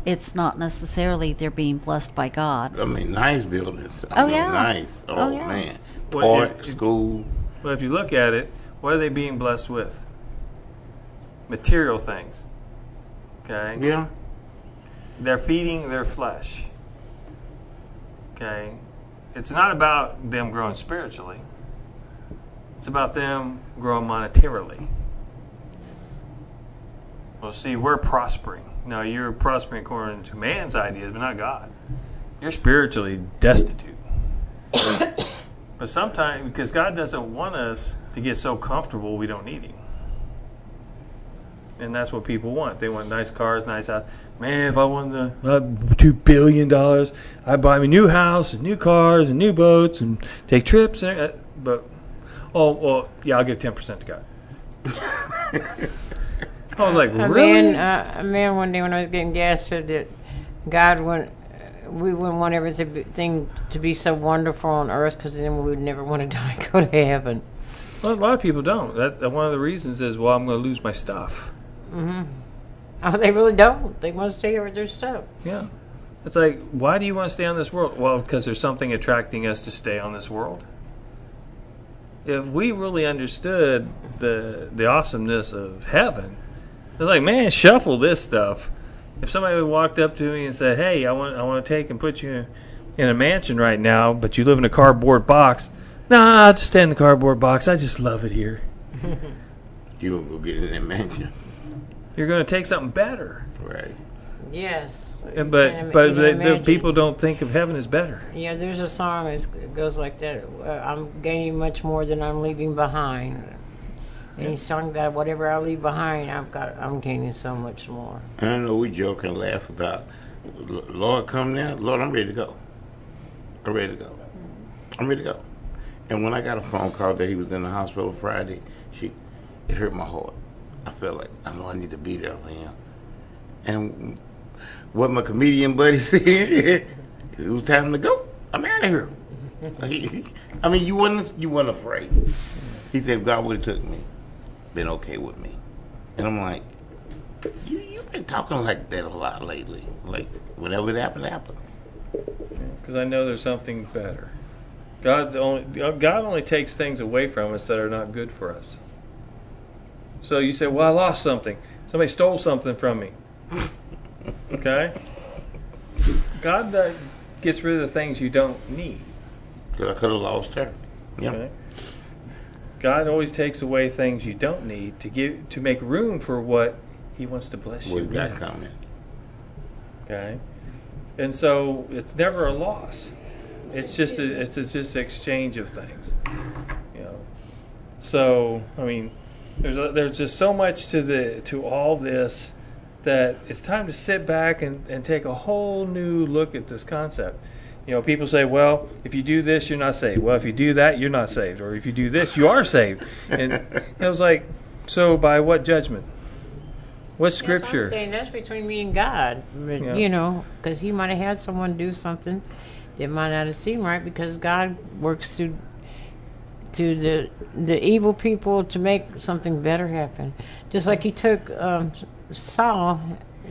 It's not necessarily they're being blessed by God. I mean, nice buildings. I Oh, mean, yeah. nice. Oh, Oh, yeah. man, Well, park, it- it- school. But if you look at it, what are they being blessed with? Material things. Okay? Yeah, They're feeding their flesh. Okay? It's not about them growing spiritually. It's about them growing monetarily. Well, see, we're prospering. Now, you're prospering according to man's ideas, but not God. You're spiritually destitute. but sometimes, because God doesn't want us to get so comfortable we don't need Him. And that's what people want. They want nice cars, nice house. Man, if I won the uh, two billion dollars, I'd buy me a new house and new cars and new boats and take trips. And, uh, but oh well, yeah, I'll give ten percent to God. I was like, A really? man, uh, a man one day when I was getting gas said that God wouldn't, we wouldn't want everything to be so wonderful on earth because then we would never want to die and go to heaven. Well, a lot of people don't. That, that one of the reasons is, well, I'm going to lose my stuff. Mm-hmm. Oh, they really don't. They want to stay here with their stuff. Yeah. It's like, why do you want to stay on this world? Well, because there's something attracting us to stay on this world. If we really understood the the awesomeness of heaven, it's like, man, shuffle this stuff. If somebody walked up to me and said, "Hey, I want I want to take and put you in a mansion right now, but you live in a cardboard box," nah, I'll just stay in the cardboard box. I just love it here. you will go get in that mansion, You're going to take something better, right? Yes. And- but but you the, the people don't think of heaven as better. Yeah, there's a song that goes like that. Uh, I'm gaining much more than I'm leaving behind. And he sung that whatever I leave behind, I've got. I'm gaining so much more. And I know we joke and laugh about, Lord, come now. Lord, I'm ready to go. I'm ready to go. I'm ready to go. And when I got a phone call that he was in the hospital Friday, she, it hurt my heart. I felt like I know I need to be there for him. And what my comedian buddy said, it was time to go. I'm out of here. I mean, you wasn't you wasn't afraid. He said, God would have took me, been okay with me. And I'm like, you you've been talking like that a lot lately. Like whenever it happens, it happens. because I know there's something better. God only God only takes things away from us that are not good for us. So you say, "Well, I lost something. Somebody stole something from me." okay. God uh, gets rid of the things you don't need. Because I could have lost her. Yeah. Okay. God always takes away things you don't need to give to make room for what He wants to bless you got with. coming? Okay, and so it's never a loss. It's just a, it's a, just exchange of things. You know, so I mean, there's a, there's just so much to the to all this that it's time to sit back and, and take a whole new look at this concept. You know, people say, well, if you do this, you're not saved. Well, if you do that, you're not saved. Or if you do this, you are saved. And it was like, so by what judgment? What That's what I'm scripture? saying that's between me and God. But, Yeah. You know, because He might have had someone do something that might not have seemed right because God works through to the the evil people to make something better happen. Just like He took um, Saul,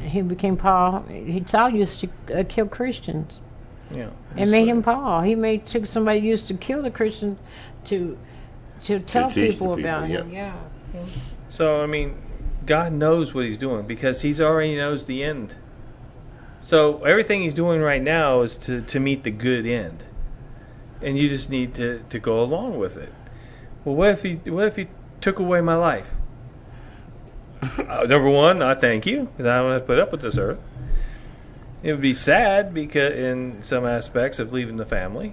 he became Paul. He Saul used to uh, kill Christians Yeah. and made him Paul. He made took somebody used to kill the Christian to to tell teach the people people, about yeah. him. Yeah. So I mean, God knows what He's doing because He's already knows the end. So everything He's doing right now is to, to meet the good end, and you just need to, to go along with it. Well, what if He what if He took away my life? uh, number one, I thank you because I don't have to put up with this earth. It would be sad because in some aspects of leaving the family.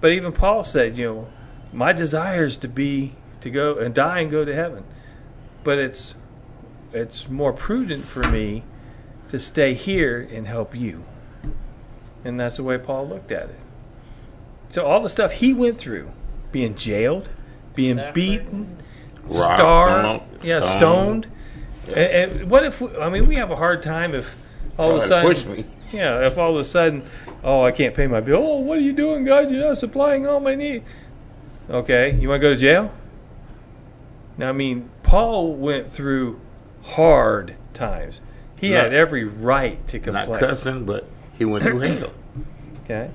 But even Paul said, you know, my desire is to be to go and die and go to heaven. But it's it's more prudent for me to stay here and help you. And that's the way Paul looked at it. So all the stuff he went through, being jailed, being Suffered. beaten, Robbed, starved, stoned, yeah, stoned. stoned. And, and what if we, I mean we have a hard time if all of a sudden push me. yeah, if all of a sudden, oh, I can't pay my bill. Oh, what are you doing, God? You're not supplying all my needs. Okay, you want to go to jail? Now, I mean, Paul went through hard times. He Not- had every right to complain. Not cussing, but he went through hell. Okay,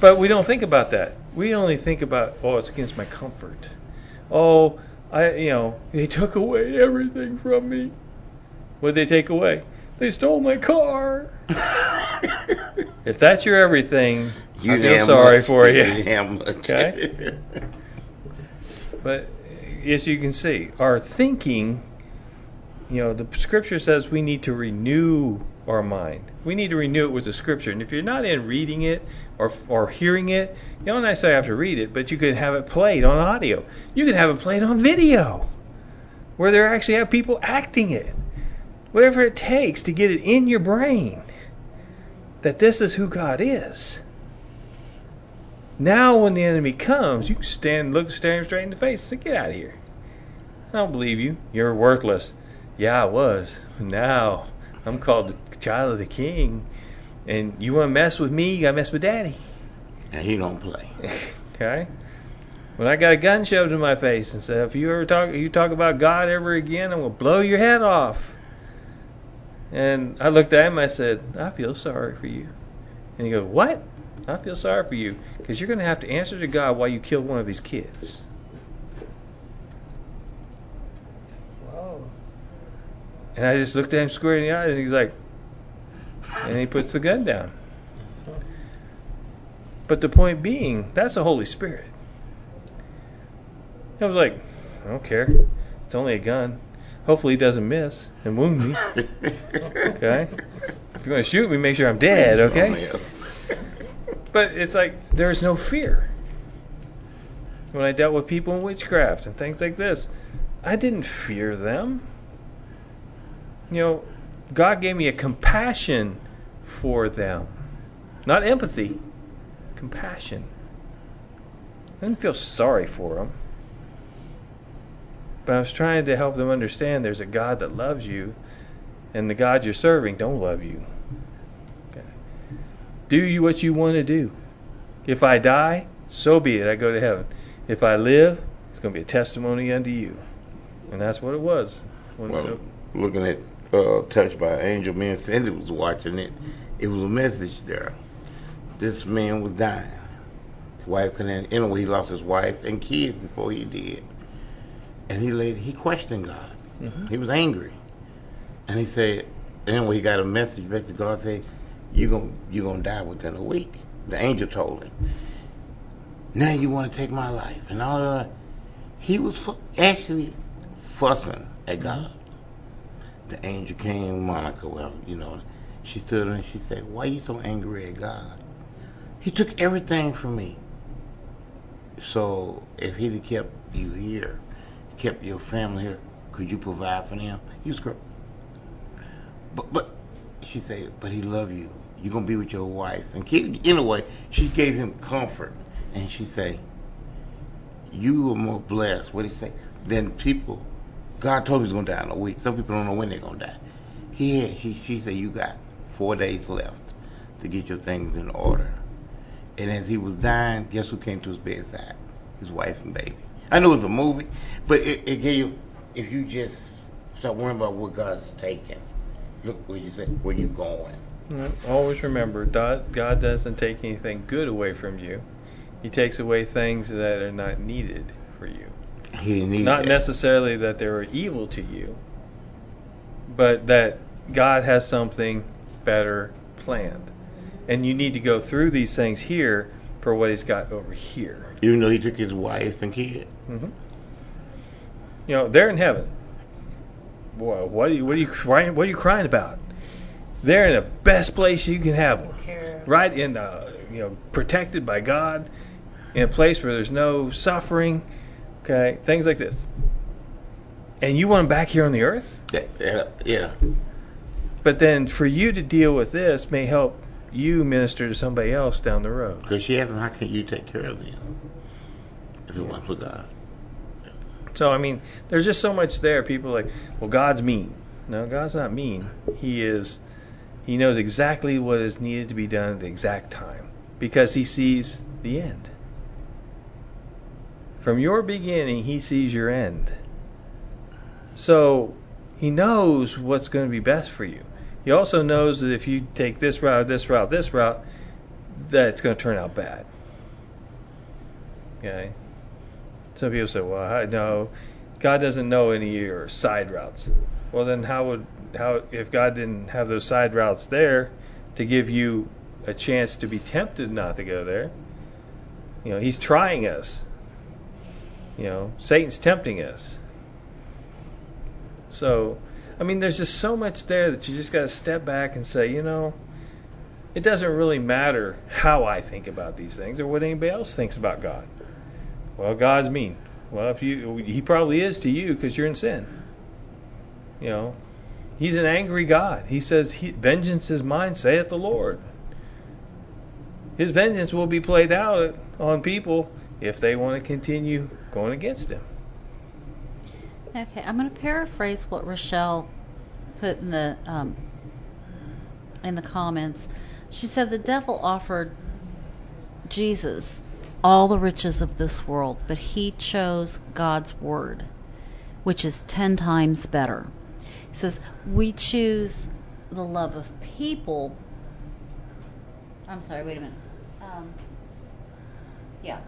but we don't think about that. We only think about, oh, it's against my comfort. Oh, I, you know, they took away everything from me. What did they take away? They stole my car. if that's your everything, You I feel sorry much. for You you. much. Okay. But as you can see, our thinking, you know, the scripture says we need to renew our mind. We need to renew it with the scripture. And if you're not in reading it or, or hearing it, you don't necessarily have to read it, but you could have it played on audio. You could have it played on video where they actually have people acting it. Whatever it takes to get it in your brain that this is who God is. Now, when the enemy comes, you can stand, look, stare him straight in the face, and say, "Get out of here! I don't believe you. You're worthless." Yeah, I was. Now, I'm called the child of the King, and you want to mess with me? You got to mess with Daddy. And he don't play. Okay. When I got a gun shoved in my face and said, "If you ever talk, you talk about God ever again, I'm gonna blow your head off." And I looked at him. I said, "I feel sorry for you." And he goes, "What?" I feel sorry for you because you're gonna have to answer to God why you killed one of his kids. And I just looked at him square in the eye, and he's like, and he puts the gun down. But the point being, that's the Holy Spirit. I was like, I don't care. It's only a gun. Hopefully, he doesn't miss and wound me. okay? If you're going to shoot me, make sure I'm dead, okay? Oh, but it's like, there's no fear. When I dealt with people in witchcraft and things like this, I didn't fear them. You know, God gave me a compassion for them, not empathy, compassion. I didn't feel sorry for them. But I was trying to help them understand there's a God that loves you, and the God you're serving don't love you. Okay. Do you what you want to do. If I die, so be it. I go to heaven. If I live, it's going to be a testimony unto you. And that's what it was. Well, looking at uh, Touched by an Angel, me and Cindy was watching it. It was a message there. This man was dying. His wife couldn't. Anyway, he lost his wife and kids before he did. And he laid, he questioned God. Mm-hmm. He was angry, and he said, anyway, he got a message back to God. Say, you gonna you gonna die within a week. The angel told him. Now you want to take my life and all that. He was fu- actually fussing at mm-hmm. God. The angel came, Monica. Well, you know, she stood and she said, "Why are you so angry at God? He took everything from me. So if he'd have kept you here, kept your family here, could you provide for them?" He was, cr- but, but she said, but he love you. You gonna be with your wife. And kid, anyway, she gave him comfort. And she say, you are more blessed. What he say? Than people. God told him he's gonna die in a week. Some people don't know when they're gonna die. He had, he she said you got four days left to get your things in order. And as he was dying, guess who came to his bedside? His wife and baby. I know it was a movie, but it, it gave you if you just start worrying about what God's taking, look where you say where you going. Always remember, God God doesn't take anything good away from you. He takes away things that are not needed for you. He didn't that. necessarily that they are evil to you, but that God has something better planned. And you need to go through these things here for what He's got over here. Even though he took his wife and kid. Mm-hmm. You know, they're in heaven. Boy, what are you what are you crying what are you crying about? They're in the best place you can have them. Right in the you know, protected by God, in a place where there's no suffering, okay, things like this. And you want them back here on the earth? Yeah, yeah, yeah. But then for you to deal with this may help you minister to somebody else down the road. Because you have him, how can you take care of them? If it wasn't for God. So I mean, there's just so much there. People are like, well, God's mean. No, God's not mean. He is. He knows exactly what is needed to be done at the exact time because He sees the end. From your beginning, He sees your end. So He knows what's going to be best for you. He also knows that if you take this route, this route, this route, that it's going to turn out bad. Okay. Some people say, "Well, I know God doesn't know any of your side routes." Well, then how would how if God didn't have those side routes there to give you a chance to be tempted not to go there? You know, He's trying us. You know, Satan's tempting us. So, I mean, there's just so much there that you just got to step back and say, you know, it doesn't really matter how I think about these things or what anybody else thinks about God. Well, God's mean. Well, if you, He probably is to you because you're in sin. You know, He's an angry God. He says, he, "Vengeance is mine," saith the Lord. His vengeance will be played out on people if they want to continue going against Him. Okay, I'm going to paraphrase what Rochelle put in the um, in the comments. She said the devil offered Jesus all the riches of this world, but he chose God's word, which is ten times better. He says we choose the love of people. I'm sorry. Wait a minute. Um, yeah,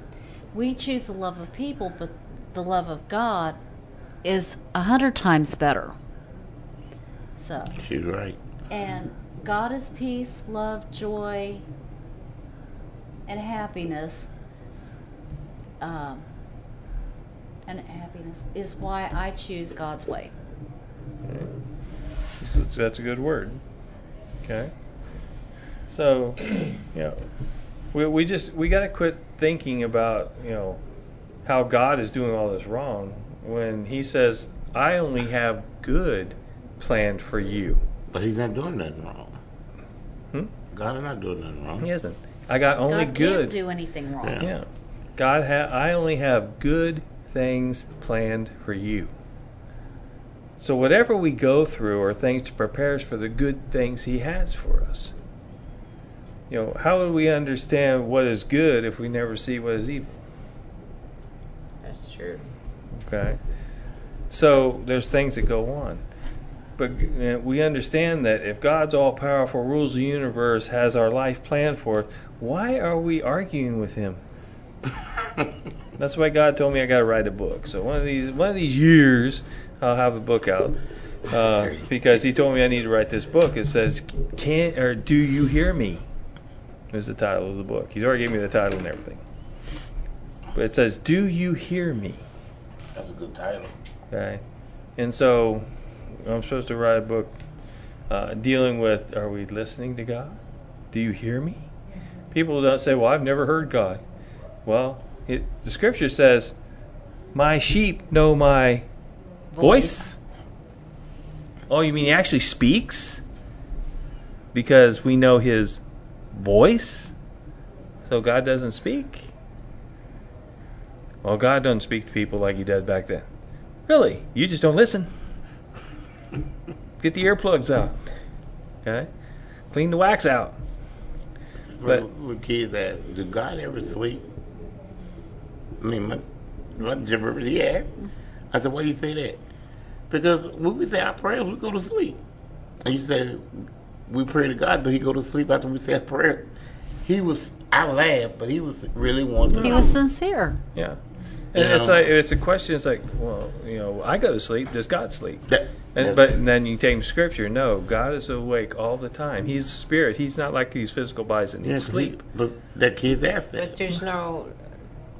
we choose the love of people, but the love of God is a hundred times better. So, She's right. and God is peace, love, joy, and happiness. Um, and happiness is why I choose God's way. That's, that's a good word. Okay. So, you know, we, we just we got to quit thinking about you know how God is doing all this wrong when He says, "I only have good planned for you." But he's not doing nothing wrong. Hmm? God is not doing nothing wrong. He isn't. I got only God good. can't do anything wrong. Yeah. Yeah. God ha- I only have good things planned for you. So whatever we go through are things to prepare us for the good things he has for us. You know, how would we understand what is good if we never see what is evil? That's true. Okay. So there's things that go on. But we understand that if God's all powerful, rules the universe, has our life planned for us, why are we arguing with him? That's why God told me I got to write a book. So one of these one of these years, I'll have a book out uh, because He told me I need to write this book. It says, "Can or do you hear me?" Is the title of the book. He's already gave me the title and everything. But it says, "Do you hear me?" That's a good title. Okay, and so I'm supposed to write a book uh, dealing with: Are we listening to God? Do you hear me? People don't say, "Well, I've never heard God." Well, it, the Scripture says, "My sheep know my voice." Oh, you mean He actually speaks? because we know His voice. So God doesn't speak. Well, God doesn't speak to people like He did back then. Really, you just don't listen. Get the earplugs out. Okay, clean the wax out. So But- little kids ask, "Do God ever sleep?" I mean, my my gibber, yeah. I said, "Why you say that?" Because when we say our prayers, we go to sleep. And you say, "We pray to God." Do He go to sleep after we say our prayers? He was. I laughed, but he was really wanting. He was sincere. Yeah. And You it's know? like it's a question. It's like, well, you know, I go to sleep. Does God sleep? That, And, that- but then you take Scripture. No, God is awake all the time. He's spirit. He's not like these physical bodies that need yeah, 'cause he- sleep. But that kids ask that. But that. there's no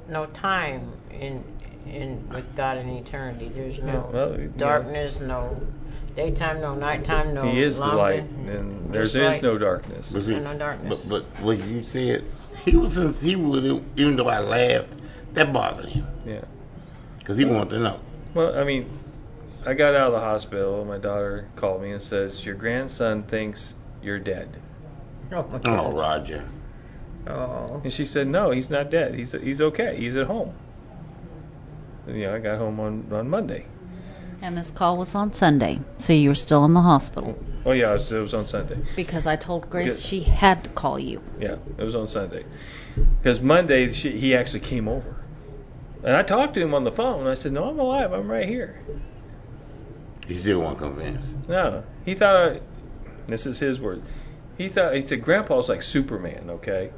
no time in in with God in eternity. There's no well, you know. darkness, no daytime, no nighttime, no. He is the light, and there Just is no darkness. But, see, And no darkness. but but what you said, he was in, he really even though I laughed, that bothered him Yeah. because he wanted to know. Well, I mean, I got out of the hospital. My daughter called me and says, "Your grandson thinks you're dead." Oh, my Oh, Roger. Oh. And she said, "No, he's not dead. He's he's okay. He's at home." And, you know, I got home on on Monday. And this call was on Sunday, so you were still in the hospital. Oh yeah, it was, it was on Sunday. Because I told Grace Good. she had to call you. Yeah, it was on Sunday. Because Monday she, he actually came over, and I talked to him on the phone. I said, "No, I'm alive. I'm right here." He still wasn't convinced. No, he thought. I, this is his word. He thought he said, "Grandpa's like Superman." Okay,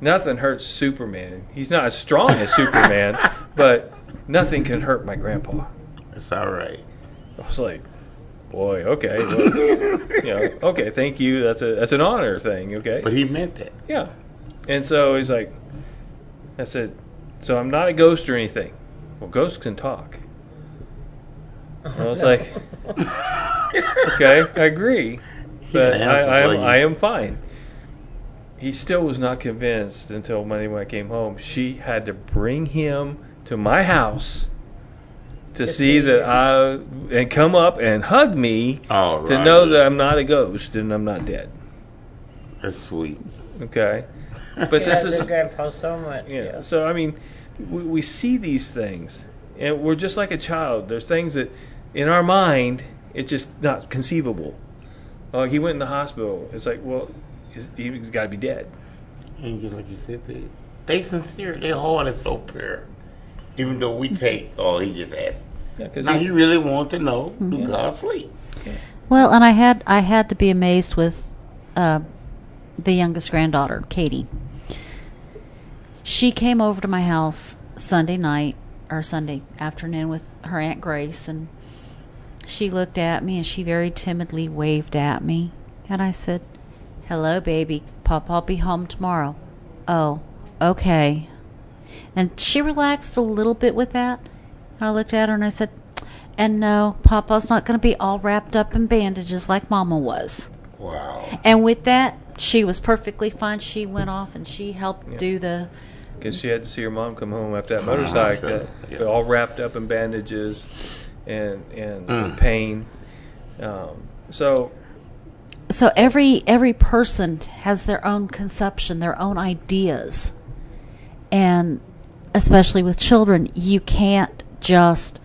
nothing hurts Superman. He's not as strong as Superman, but nothing can hurt my grandpa. It's all right. I was like, "Boy, okay, well, you know, okay, thank you. That's a that's an honor thing." Okay, But he meant it. Yeah. And so he's like, I said, so I'm not a ghost or anything. Well, ghosts can talk. And I was like, okay, I agree, but I, I, am. I am fine. He still was not convinced until Monday when I came home. She had to bring him to my house to see that I and come up and hug me to right. know that I'm not a ghost and I'm not dead. That's sweet. Okay, but He this is grandpa so much. yeah. So I mean, we, we see these things, and we're just like a child. There's things that, in our mind, it's just not conceivable. Oh, he went in the hospital. It's like, well, he's, he's got to be dead. And just like you said, they, they sincere. Their heart is so pure. Even though we take, oh, he just asked. Yeah, Now, he really want to know, do God sleep? Well, and I had I had to be amazed with uh, the youngest granddaughter, Katie. She came over to my house Sunday night or Sunday afternoon with her aunt Grace, and she looked at me and she very timidly waved at me, and I said, "Hello, baby. Papa will be home tomorrow." Oh, okay. And she relaxed a little bit with that. And I looked at her and I said, and no, Papa's not going to be all wrapped up in bandages like Mama was. Wow. And with that, she was perfectly fine. She went off and she helped do the. Because she had to see her mom come home after that Oh, motorcycle, sure. that- Yeah. all wrapped up in bandages and and Mm. pain. Um, so So every every person has their own conception, their own ideas, and especially with children, you can't just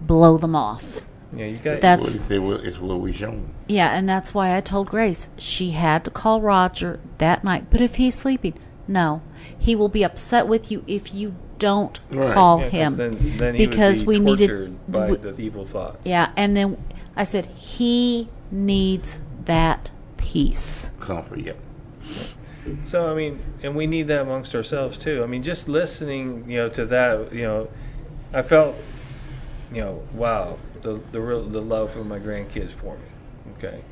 blow them off. yeah, you got That's- What he it's what we shown. Yeah, and that's why I told Grace she had to call Roger that night. But if he's sleeping, no, he will be upset with you if you don't Right. call Yeah, 'cause him Then, then he because would be we needed. tortured by w- the evil thoughts. yeah, and then I said he needs that peace. Comfort, yep. So I mean, and we need that amongst ourselves too. I mean, just listening, you know, to that, you know, I felt, you know, wow, the the real the love of my grandkids for me. Okay,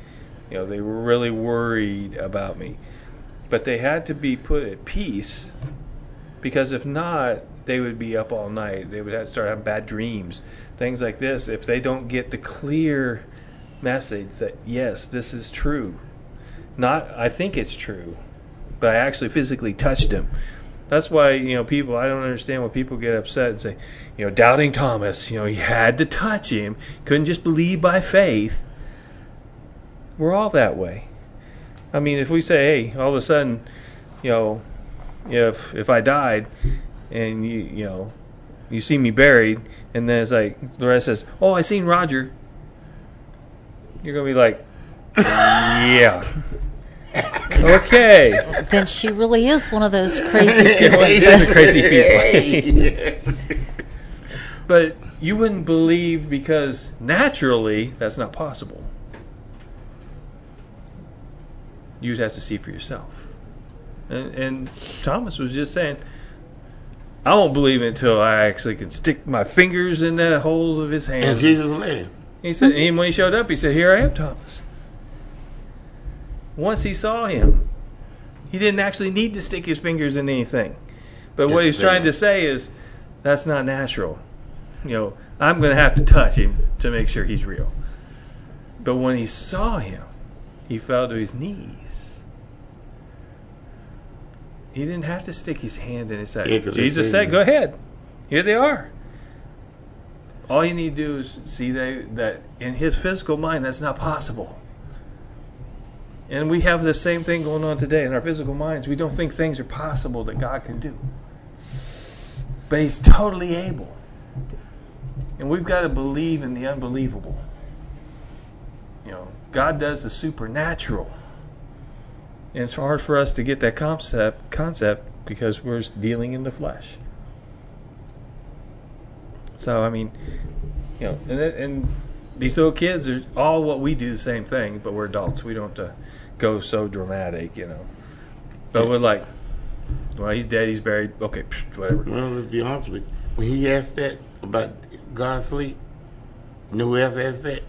you know, they were really worried about me, but they had to be put at peace because if not, they would be up all night. They would have to start having bad dreams, things like this. If they don't get the clear message that yes, this is true, not I think it's true, but I actually physically touched him. That's why you know people. I don't understand why people get upset and say, you know, doubting Thomas. You know, he had to touch him. Couldn't just believe by faith. We're all that way. I mean, if we say, hey, all of a sudden, you know, if if I died, and you you know, you see me buried, and then it's like the rest says, oh, I seen Roger. You're gonna be like, yeah, okay. Then she really is one of those crazy people. well, it is a crazy people. but you wouldn't believe because naturally that's not possible. You'd have to see for yourself. And, and Thomas was just saying, I won't believe it until I actually can stick my fingers in the holes of his hands. And Jesus let him. He said, and when he showed up, he said, "Here I am, Thomas." Once he saw him, he didn't actually need to stick his fingers in anything. But what he's trying to say is, that's not natural. You know, I'm going to have to touch him to make sure he's real. But when he saw him, he fell to his knees. He didn't have to stick his hand in his side. Yeah, Jesus said, "Go ahead. Here they are." All you need to do is see they, that in his physical mind, that's not possible. And we have the same thing going on today in our physical minds. We don't think things are possible that God can do. But he's totally able. And we've got to believe in the unbelievable. You know, God does the supernatural. And it's hard for us to get that concept concept because we're dealing in the flesh. So I mean, you know, and and these little kids are all what we do the same thing, but we're adults. We don't go so dramatic, you know. But we're like, well, he's dead, he's buried. Okay, psh, whatever. Well, let's be honest with you. When he asked that about God's sleep, you know who else asked that?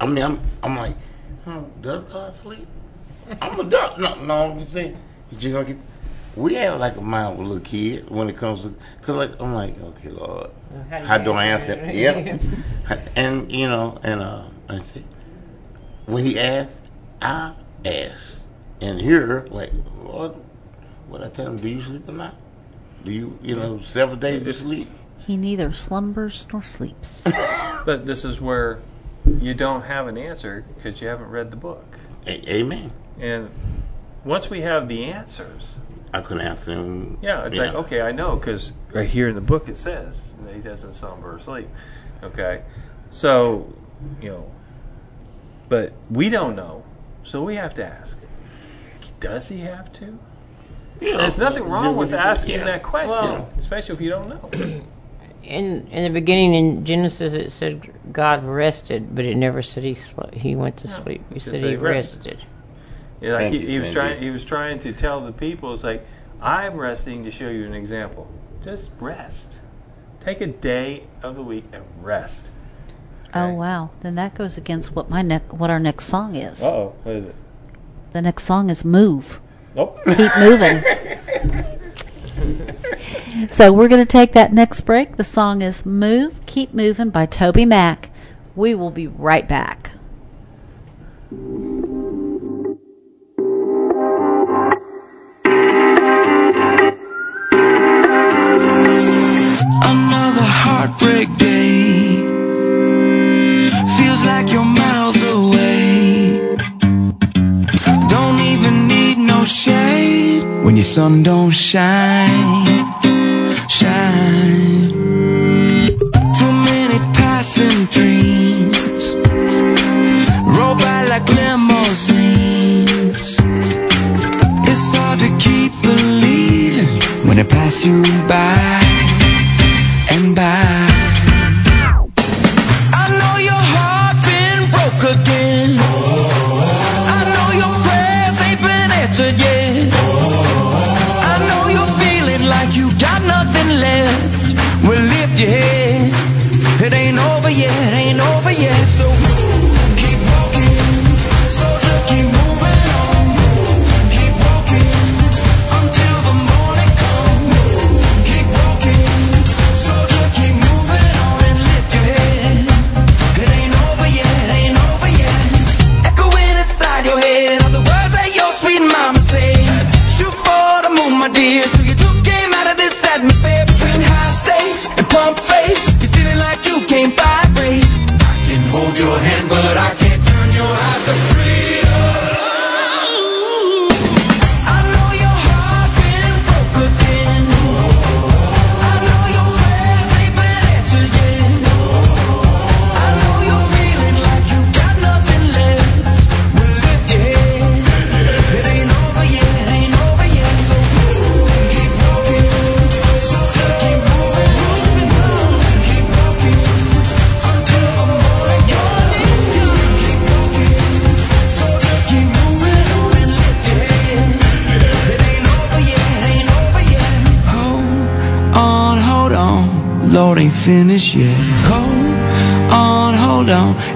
I mean, I'm, I'm like, huh, does God sleep? I'm a doctor. No, no, I'm just saying. It's just like, we have like a mind with little kids when it comes to, cause like, I'm like, okay, Lord, How do how do I answer answer? it? Yep. and, you know, and, uh, I said, when he asked, I asked. And here, like, Lord, what I tell him, do you sleep or not? Do you, you know, several days you sleep? He neither slumbers nor sleeps. But this is where you don't have an answer because you haven't read the book. A- amen. And once we have the answers, I couldn't answer him. yeah, it's like, okay, I know because right here in the book it says that he doesn't slumber or sleep. Okay. So, you know, but we don't know. So we have to ask does he have to? Yeah. There's nothing wrong with asking yeah. that question, Well- especially if you don't know. In in the beginning in Genesis, it said God rested, but it never said he slept. He went to sleep. It just said said he rested. rested. Yeah, like Thank he, you, he was trying. He was trying to tell the people, "It's like I'm resting to show you an example. Just rest. Take a day of the week and rest." Oh wow! Then that goes against what my neck, what our next song is. oh, what is it? The next song is "Move." Nope. Keep moving. so we're going to take that next break. The song is "Move, Keep Moving" by Toby Mac. We will be right back. Heartbreak day. Feels like you're miles away. Don't even need no shade when your sun don't shine. Shine. Too many passing dreams. Roll by like limousines. It's hard to keep believing when they pass you by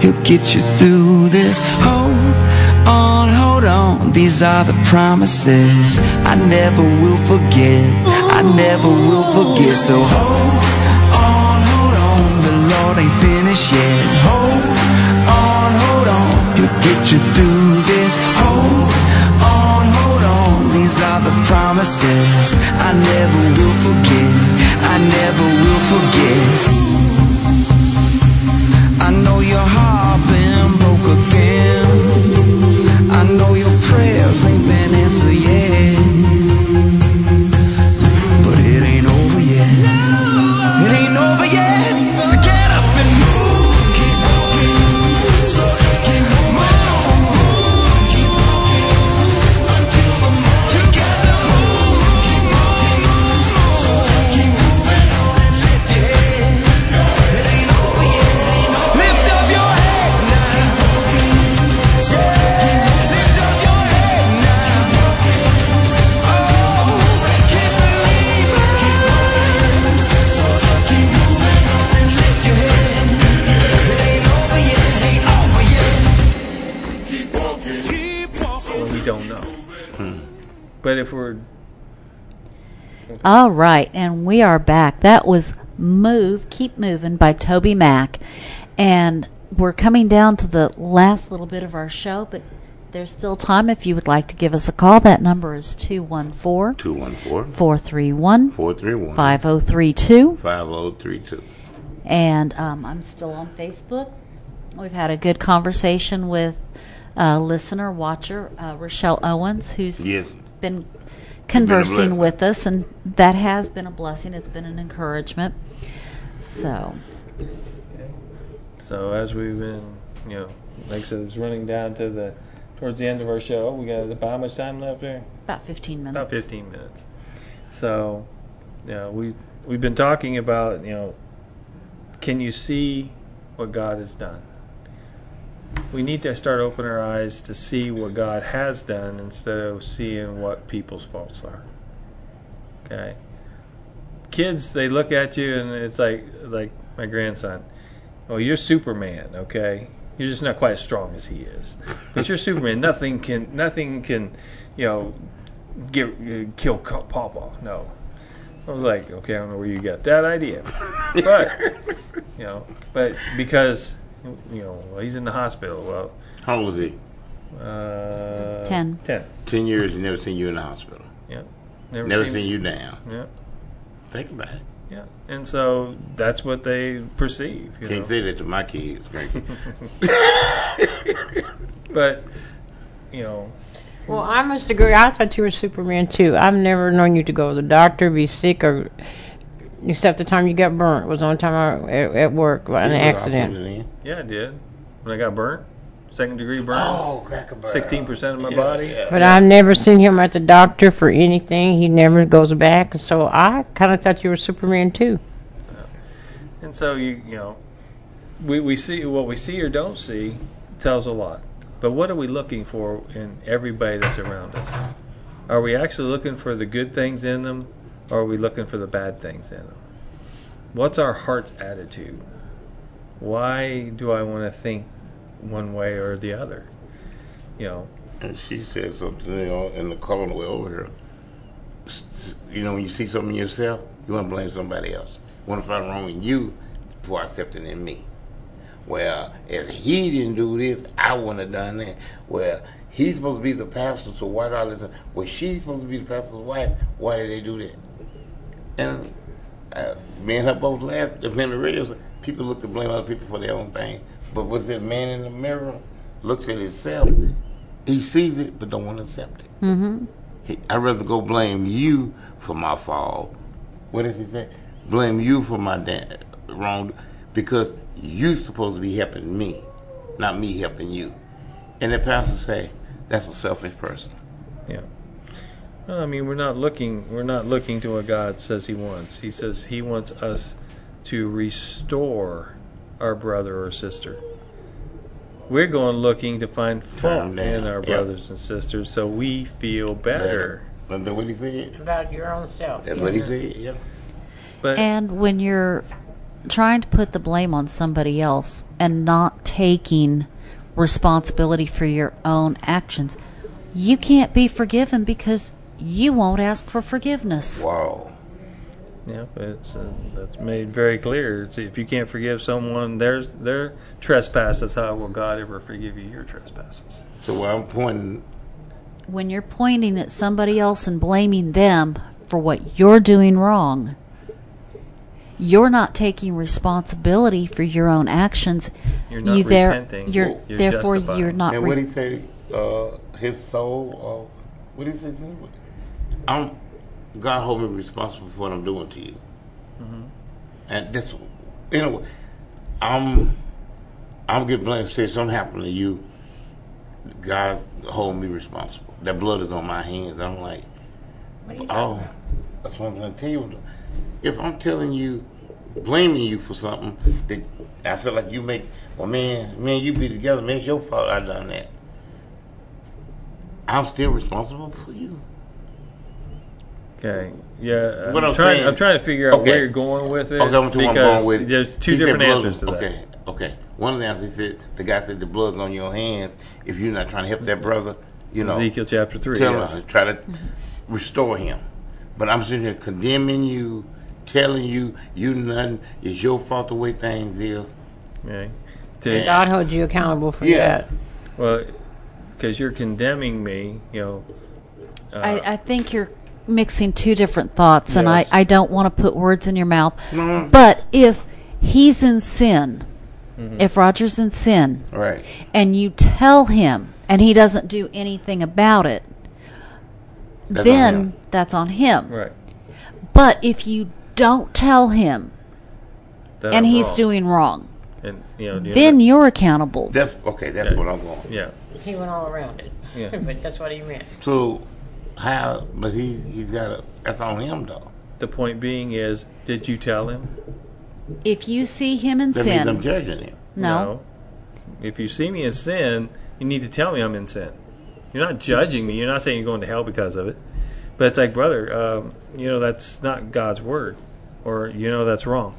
He'll get you through this. Hold on, hold on, these are the promises I never will forget. I never will forget. So hold on, hold on, the Lord ain't finished yet. Hold on, hold on, He'll get you through this. Hold on, hold on, these are the promises I never will forget. I never will forget. I know All right, and we are back. That was Move, Keep Moving by TobyMac. And we're coming down to the last little bit of our show, but there's still time if you would like to give us a call. That number is 214 214 431 431 5032. 5032. And um, I'm still on Facebook. We've had a good conversation with uh, listener, watcher, uh, Rochelle Owens, who's Yes. been conversing with us, and that has been a blessing. It's been an encouragement. So, so as we've been, you know, like I said, it's running down to the towards the end of our show. We got about how much time left there? about 15 minutes. About 15 minutes. So, you know, we we've been talking about, you know, can you see what God has done? We need to start opening our eyes to see what God has done instead of seeing what people's faults are. Okay? Kids, they look at you and it's like like my grandson. Well, you're Superman, okay? You're just not quite as strong as he is. But you're Superman. Nothing can nothing can, you know, get kill Papa. No. I was like, okay, I don't know where you got that idea, but you know, but because you know, well, he's in the hospital. Well, How old was he? uh, Ten. Ten. 10 years, he never seen you in the hospital. Yeah. Never, Never seen, seen you down. Yeah. Think about it. Yeah. And so that's what they perceive. You Can't know? say that to my kids, But you know, Well, I must agree. I thought you were Superman too. I've never known you to go to the doctor, be sick, or except the time you got burnt was the only time I at, at work by an accident. Yeah, I did. When I got burnt, second degree burns, Oh, cracker barrel. sixteen percent of my body. yeah. But I've never seen him at the doctor for anything. He never goes back. So I kind of thought you were Superman too. And so you you know, we we see what we see or don't see tells a lot. But what are we looking for in everybody that's around us? Are we actually looking for the good things in them, or are we looking for the bad things in them? What's our heart's attitude? Why do I want to think one way or the other? You know, And she said something you know, in the car on the way over here. You know, when you see something in yourself, you want to blame somebody else. You want to find wrong in you before accepting in me. Well, if he didn't do this, I wouldn't have done that. Well, he's supposed to be the pastor, so why do I listen? Well, she's supposed to be the pastor's wife. Why did they do that? And uh, me and her both laughed. The on the radio said, people look to blame other people for their own thing. But what's that man in the mirror looks at himself, he sees it but don't want to accept it. Mm-hmm. He, I'd rather go blame you for my fall. What does he say? Blame you for my da- wrong because you supposed to be helping me, not me helping you. And the pastor say that's a selfish person. Yeah. Well, I mean, we're not looking. We're not looking to what God says He wants. He says He wants us to restore our brother or sister. We're going looking to find fault down, in our yeah. brothers and sisters, so we feel better. Isn't that what he said? About your own self. That's what he said. Yeah. But And when you're trying to put the blame on somebody else and not taking responsibility for your own actions, you can't be forgiven because you won't ask for forgiveness. Wow. Yeah, it's uh, that's made very clear. It's, if you can't forgive someone there's their trespasses, how will God ever forgive you your trespasses? So where I'm pointing, When you're pointing at somebody else and blaming them for what you're doing wrong, you're not taking responsibility for your own actions. You're not you there, repenting. You're, You're therefore justifying. you're not. and re- what he say? Uh, his soul. Uh, what did he say? I'm God hold me responsible for what I'm doing to you. Mm-hmm. And this, you know, I'm I'm getting blamed. Say something happened to you. God hold me responsible. That blood is on my hands. I'm like, What are you oh, talking oh, that's what I'm to tell you. If I'm telling you, blaming you for something that I feel like you make, well, man, man, you be together, man, it's your fault I done that. I'm still responsible for you. Okay. Yeah. What I'm, I'm trying. saying- I'm trying to figure out Okay. where you're going with it. Okay, I'm to I'm because going with it. There's two He different answers to that. Okay, okay. One of the answers he said the guy said the blood's on your hands. If you're not trying to help that brother, you know, Ezekiel chapter three. tell yes. him, try to restore him. But I'm sitting here condemning you, telling you you nothing. It's your fault the way things is. Okay. To, God holds you accountable for Yeah. that. well, because you're condemning me. You know. Uh, I, I think you're mixing two different thoughts, and I, I don't want to put words in your mouth. No. But if he's in sin, Mm-hmm. if Roger's in sin, Right. and you tell him, and he doesn't do anything about it, That's then him. that's on him. right. But if you don't tell him, That and I'm he's wrong. doing wrong, And you know. you know, then you're accountable. That's okay. That's Yeah. what I'm going. Yeah. He went all around it. Yeah. but that's what he meant. So how? But he he's got a. That's on him though. The point being is, did you tell him? If you see him in That means I'm sin, judging him. no, If you see me in sin, you need to tell me I'm in sin. You're not judging me. You're not saying you're going to hell because of it. But it's like, brother, um, you know, that's not God's word. Or, you know, that's wrong.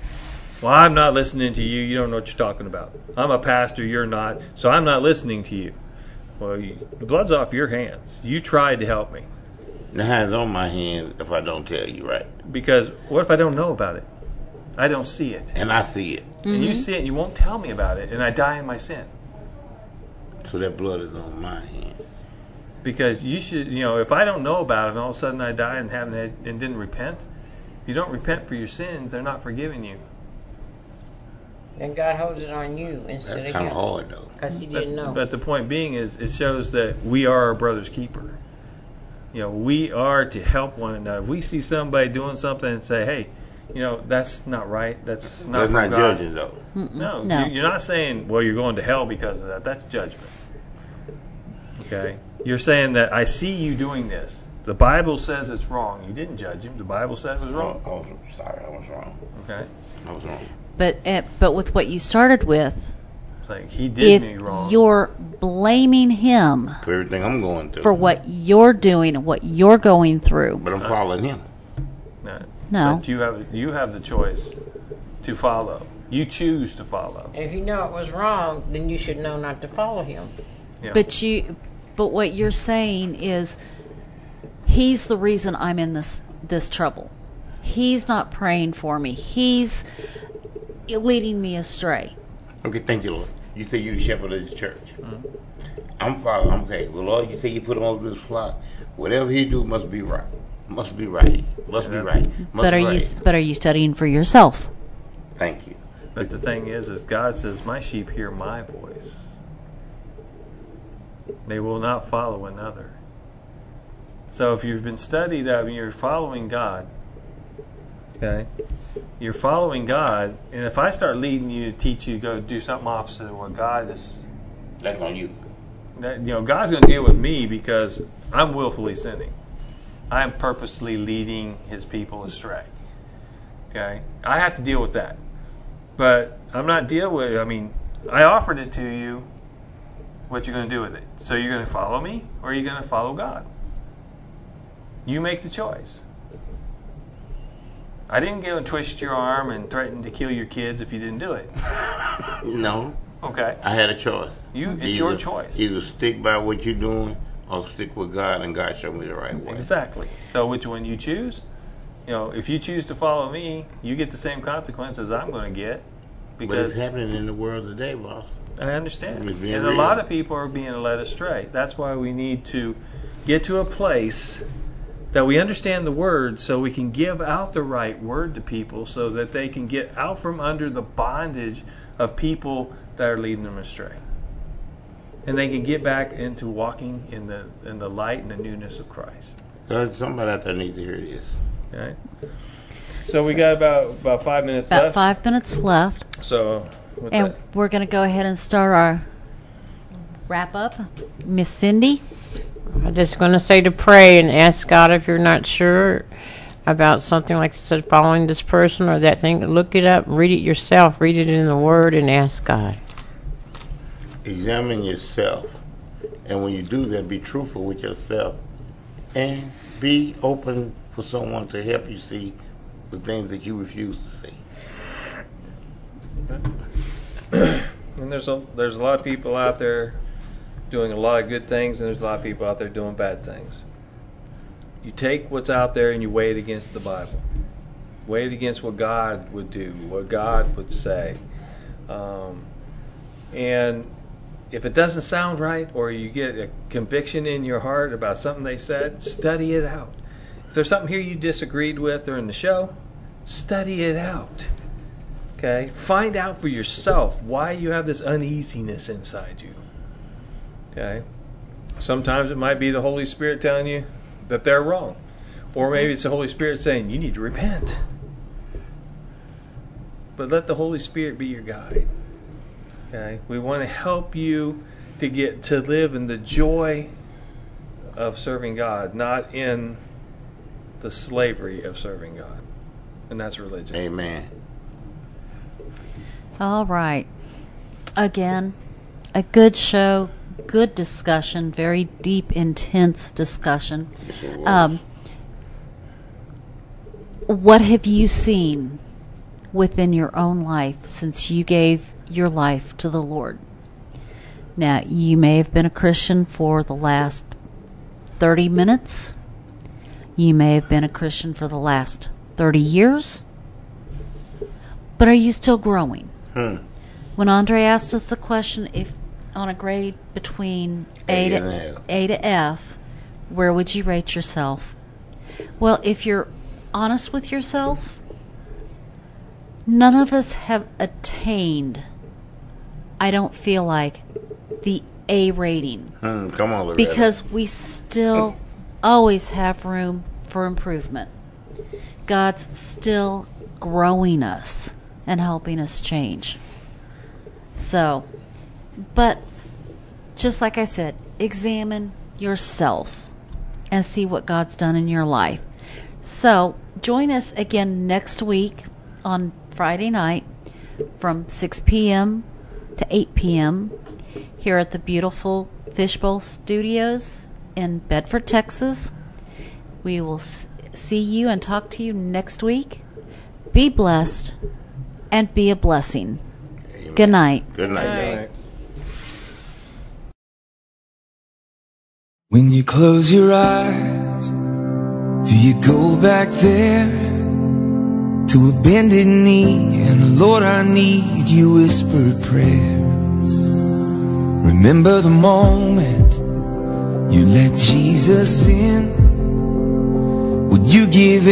Well, I'm not listening to you. You don't know what you're talking about. I'm a pastor. You're not. So I'm not listening to you. Well, you, the blood's off your hands. You tried to help me. The hand's on my hand if I don't tell you right, Because what if I don't know about it? I don't see it. and I see it. And you mm-hmm. see it and you won't tell me about it. And I die in my sin. So that blood is on my hand. because you should you know if i don't know about it and all of a sudden i die and haven't had, and didn't repent if you don't repent for your sins they're not forgiving you Then God holds it on you instead That's of kind of him. hard though. Because he didn't know. but the point being is it shows that we are our brother's keeper you know we are to help one another if we see somebody doing something and say hey you know that's not right that's not That's from not God. judging though. No, No. you- you're not saying, well, you're going to hell because of that. That's judgment. Okay? You're saying that I see you doing this. The Bible says it's wrong. You didn't judge him. The Bible says it was Oh, wrong. I was sorry, I was wrong. Okay? I was wrong. but uh, but with what you started with, It's like he did me if wrong. you're blaming him For everything I'm going through. for what you're doing and what you're going through, But I'm following him. no. No. But you have you have the choice to follow. You choose to follow. if you know it was wrong, then you should know not to follow him. Yeah. but you but what you're saying is he's the reason I'm in this this trouble. He's not praying for me. He's leading me astray. Okay, thank you, Lord. You say you're the shepherd of this church. I'm following. I'm okay. Well, Lord, you say you put him over this flock. Whatever he do must be right. Must be right. Must be right. Must but are be you right. but are you studying for yourself? Thank you. But the thing is, is God says, "My sheep hear my voice; they will not follow another." So, if you've been studied up and you're following God, okay, you're following God, and if I start leading you to teach you to go do something opposite of what God is, That's on you. that, you know, God's going to deal with me because I'm willfully sinning. I'm purposely leading His people astray. Okay, I have to deal with that, but I'm not deal with. I mean, I offered it to you. What you're going to do with it? So you're going to follow me, or are you going to follow God? You make the choice. I didn't go and twist your arm and threaten to kill your kids if you didn't do it. No, Okay. I had a choice. You- it's your choice. Either stick by what you're doing or stick with God, and God showed me the right way. Exactly. So which one you choose? You know, if you choose to follow me, you get the same consequences I'm going to get But it's happening in the world today, boss. I understand. And a lot of people are being led astray. That's why we need to get to a place that we understand the word so we can give out the right word to people so that they can get out from under the bondage of people that are leading them astray. And they can get back into walking in the in the light and the newness of Christ. Uh, Somebody out there needs to hear this. Okay? So we got about about five minutes About left. five minutes left. So what's And that? we're going to go ahead and start our wrap up. Miss Cindy? I'm just going to say to pray and ask God if you're not sure about something like I said, following this person or that thing. Look it up, read it yourself, read it in the Word, and ask God. Examine yourself. And when you do that, be truthful with yourself. And be open for someone to help you see the things that you refuse to see. And there's a there's a lot of people out there doing a lot of good things, and there's a lot of people out there doing bad things. You take what's out there and you weigh it against the Bible. Weigh it against what God would do, what God would say. Um, and if it doesn't sound right, or you get a conviction in your heart about something they said, study it out. If there's something here you disagreed with during the show, study it out. Okay? Find out for yourself why you have this uneasiness inside you. Okay? Sometimes it might be the Holy Spirit telling you that they're wrong. Or maybe it's the Holy Spirit saying you need to repent. But let the Holy Spirit be your guide. Okay? We want to help you to get to live in the joy of serving God, not in the slavery of serving God. And that's religion. Amen. All right. Again, a good show, good discussion, very deep, intense discussion. Yes. Um, what have you seen within your own life since you gave your life to the Lord? Now, you may have been a Christian for the last 30 minutes. You may have been a Christian for the last 30 years. But are you still growing? Hmm. When Andre asked us the question, if on a grade between A, A to F. A to F, where would you rate yourself? Well, if you're honest with yourself, none of us have attained, I don't feel like, the A rating Hmm, come on, Loretta. because we still always have room for improvement. God's still growing us and helping us change. So, but just like I said, examine yourself and see what God's done in your life. So, join us again next week on Friday night from 6 p.m. to 8 p.m. here at the beautiful Fishbowl Studios in Bedford, Texas. We will see you and talk to you next week. Be blessed and be a blessing. Amen. Good night. Good night. y'all. Right. When you close your eyes, do you go back there to a bended knee and Lord, I need you whispered prayers? Remember the moment you let Jesus in? Would you give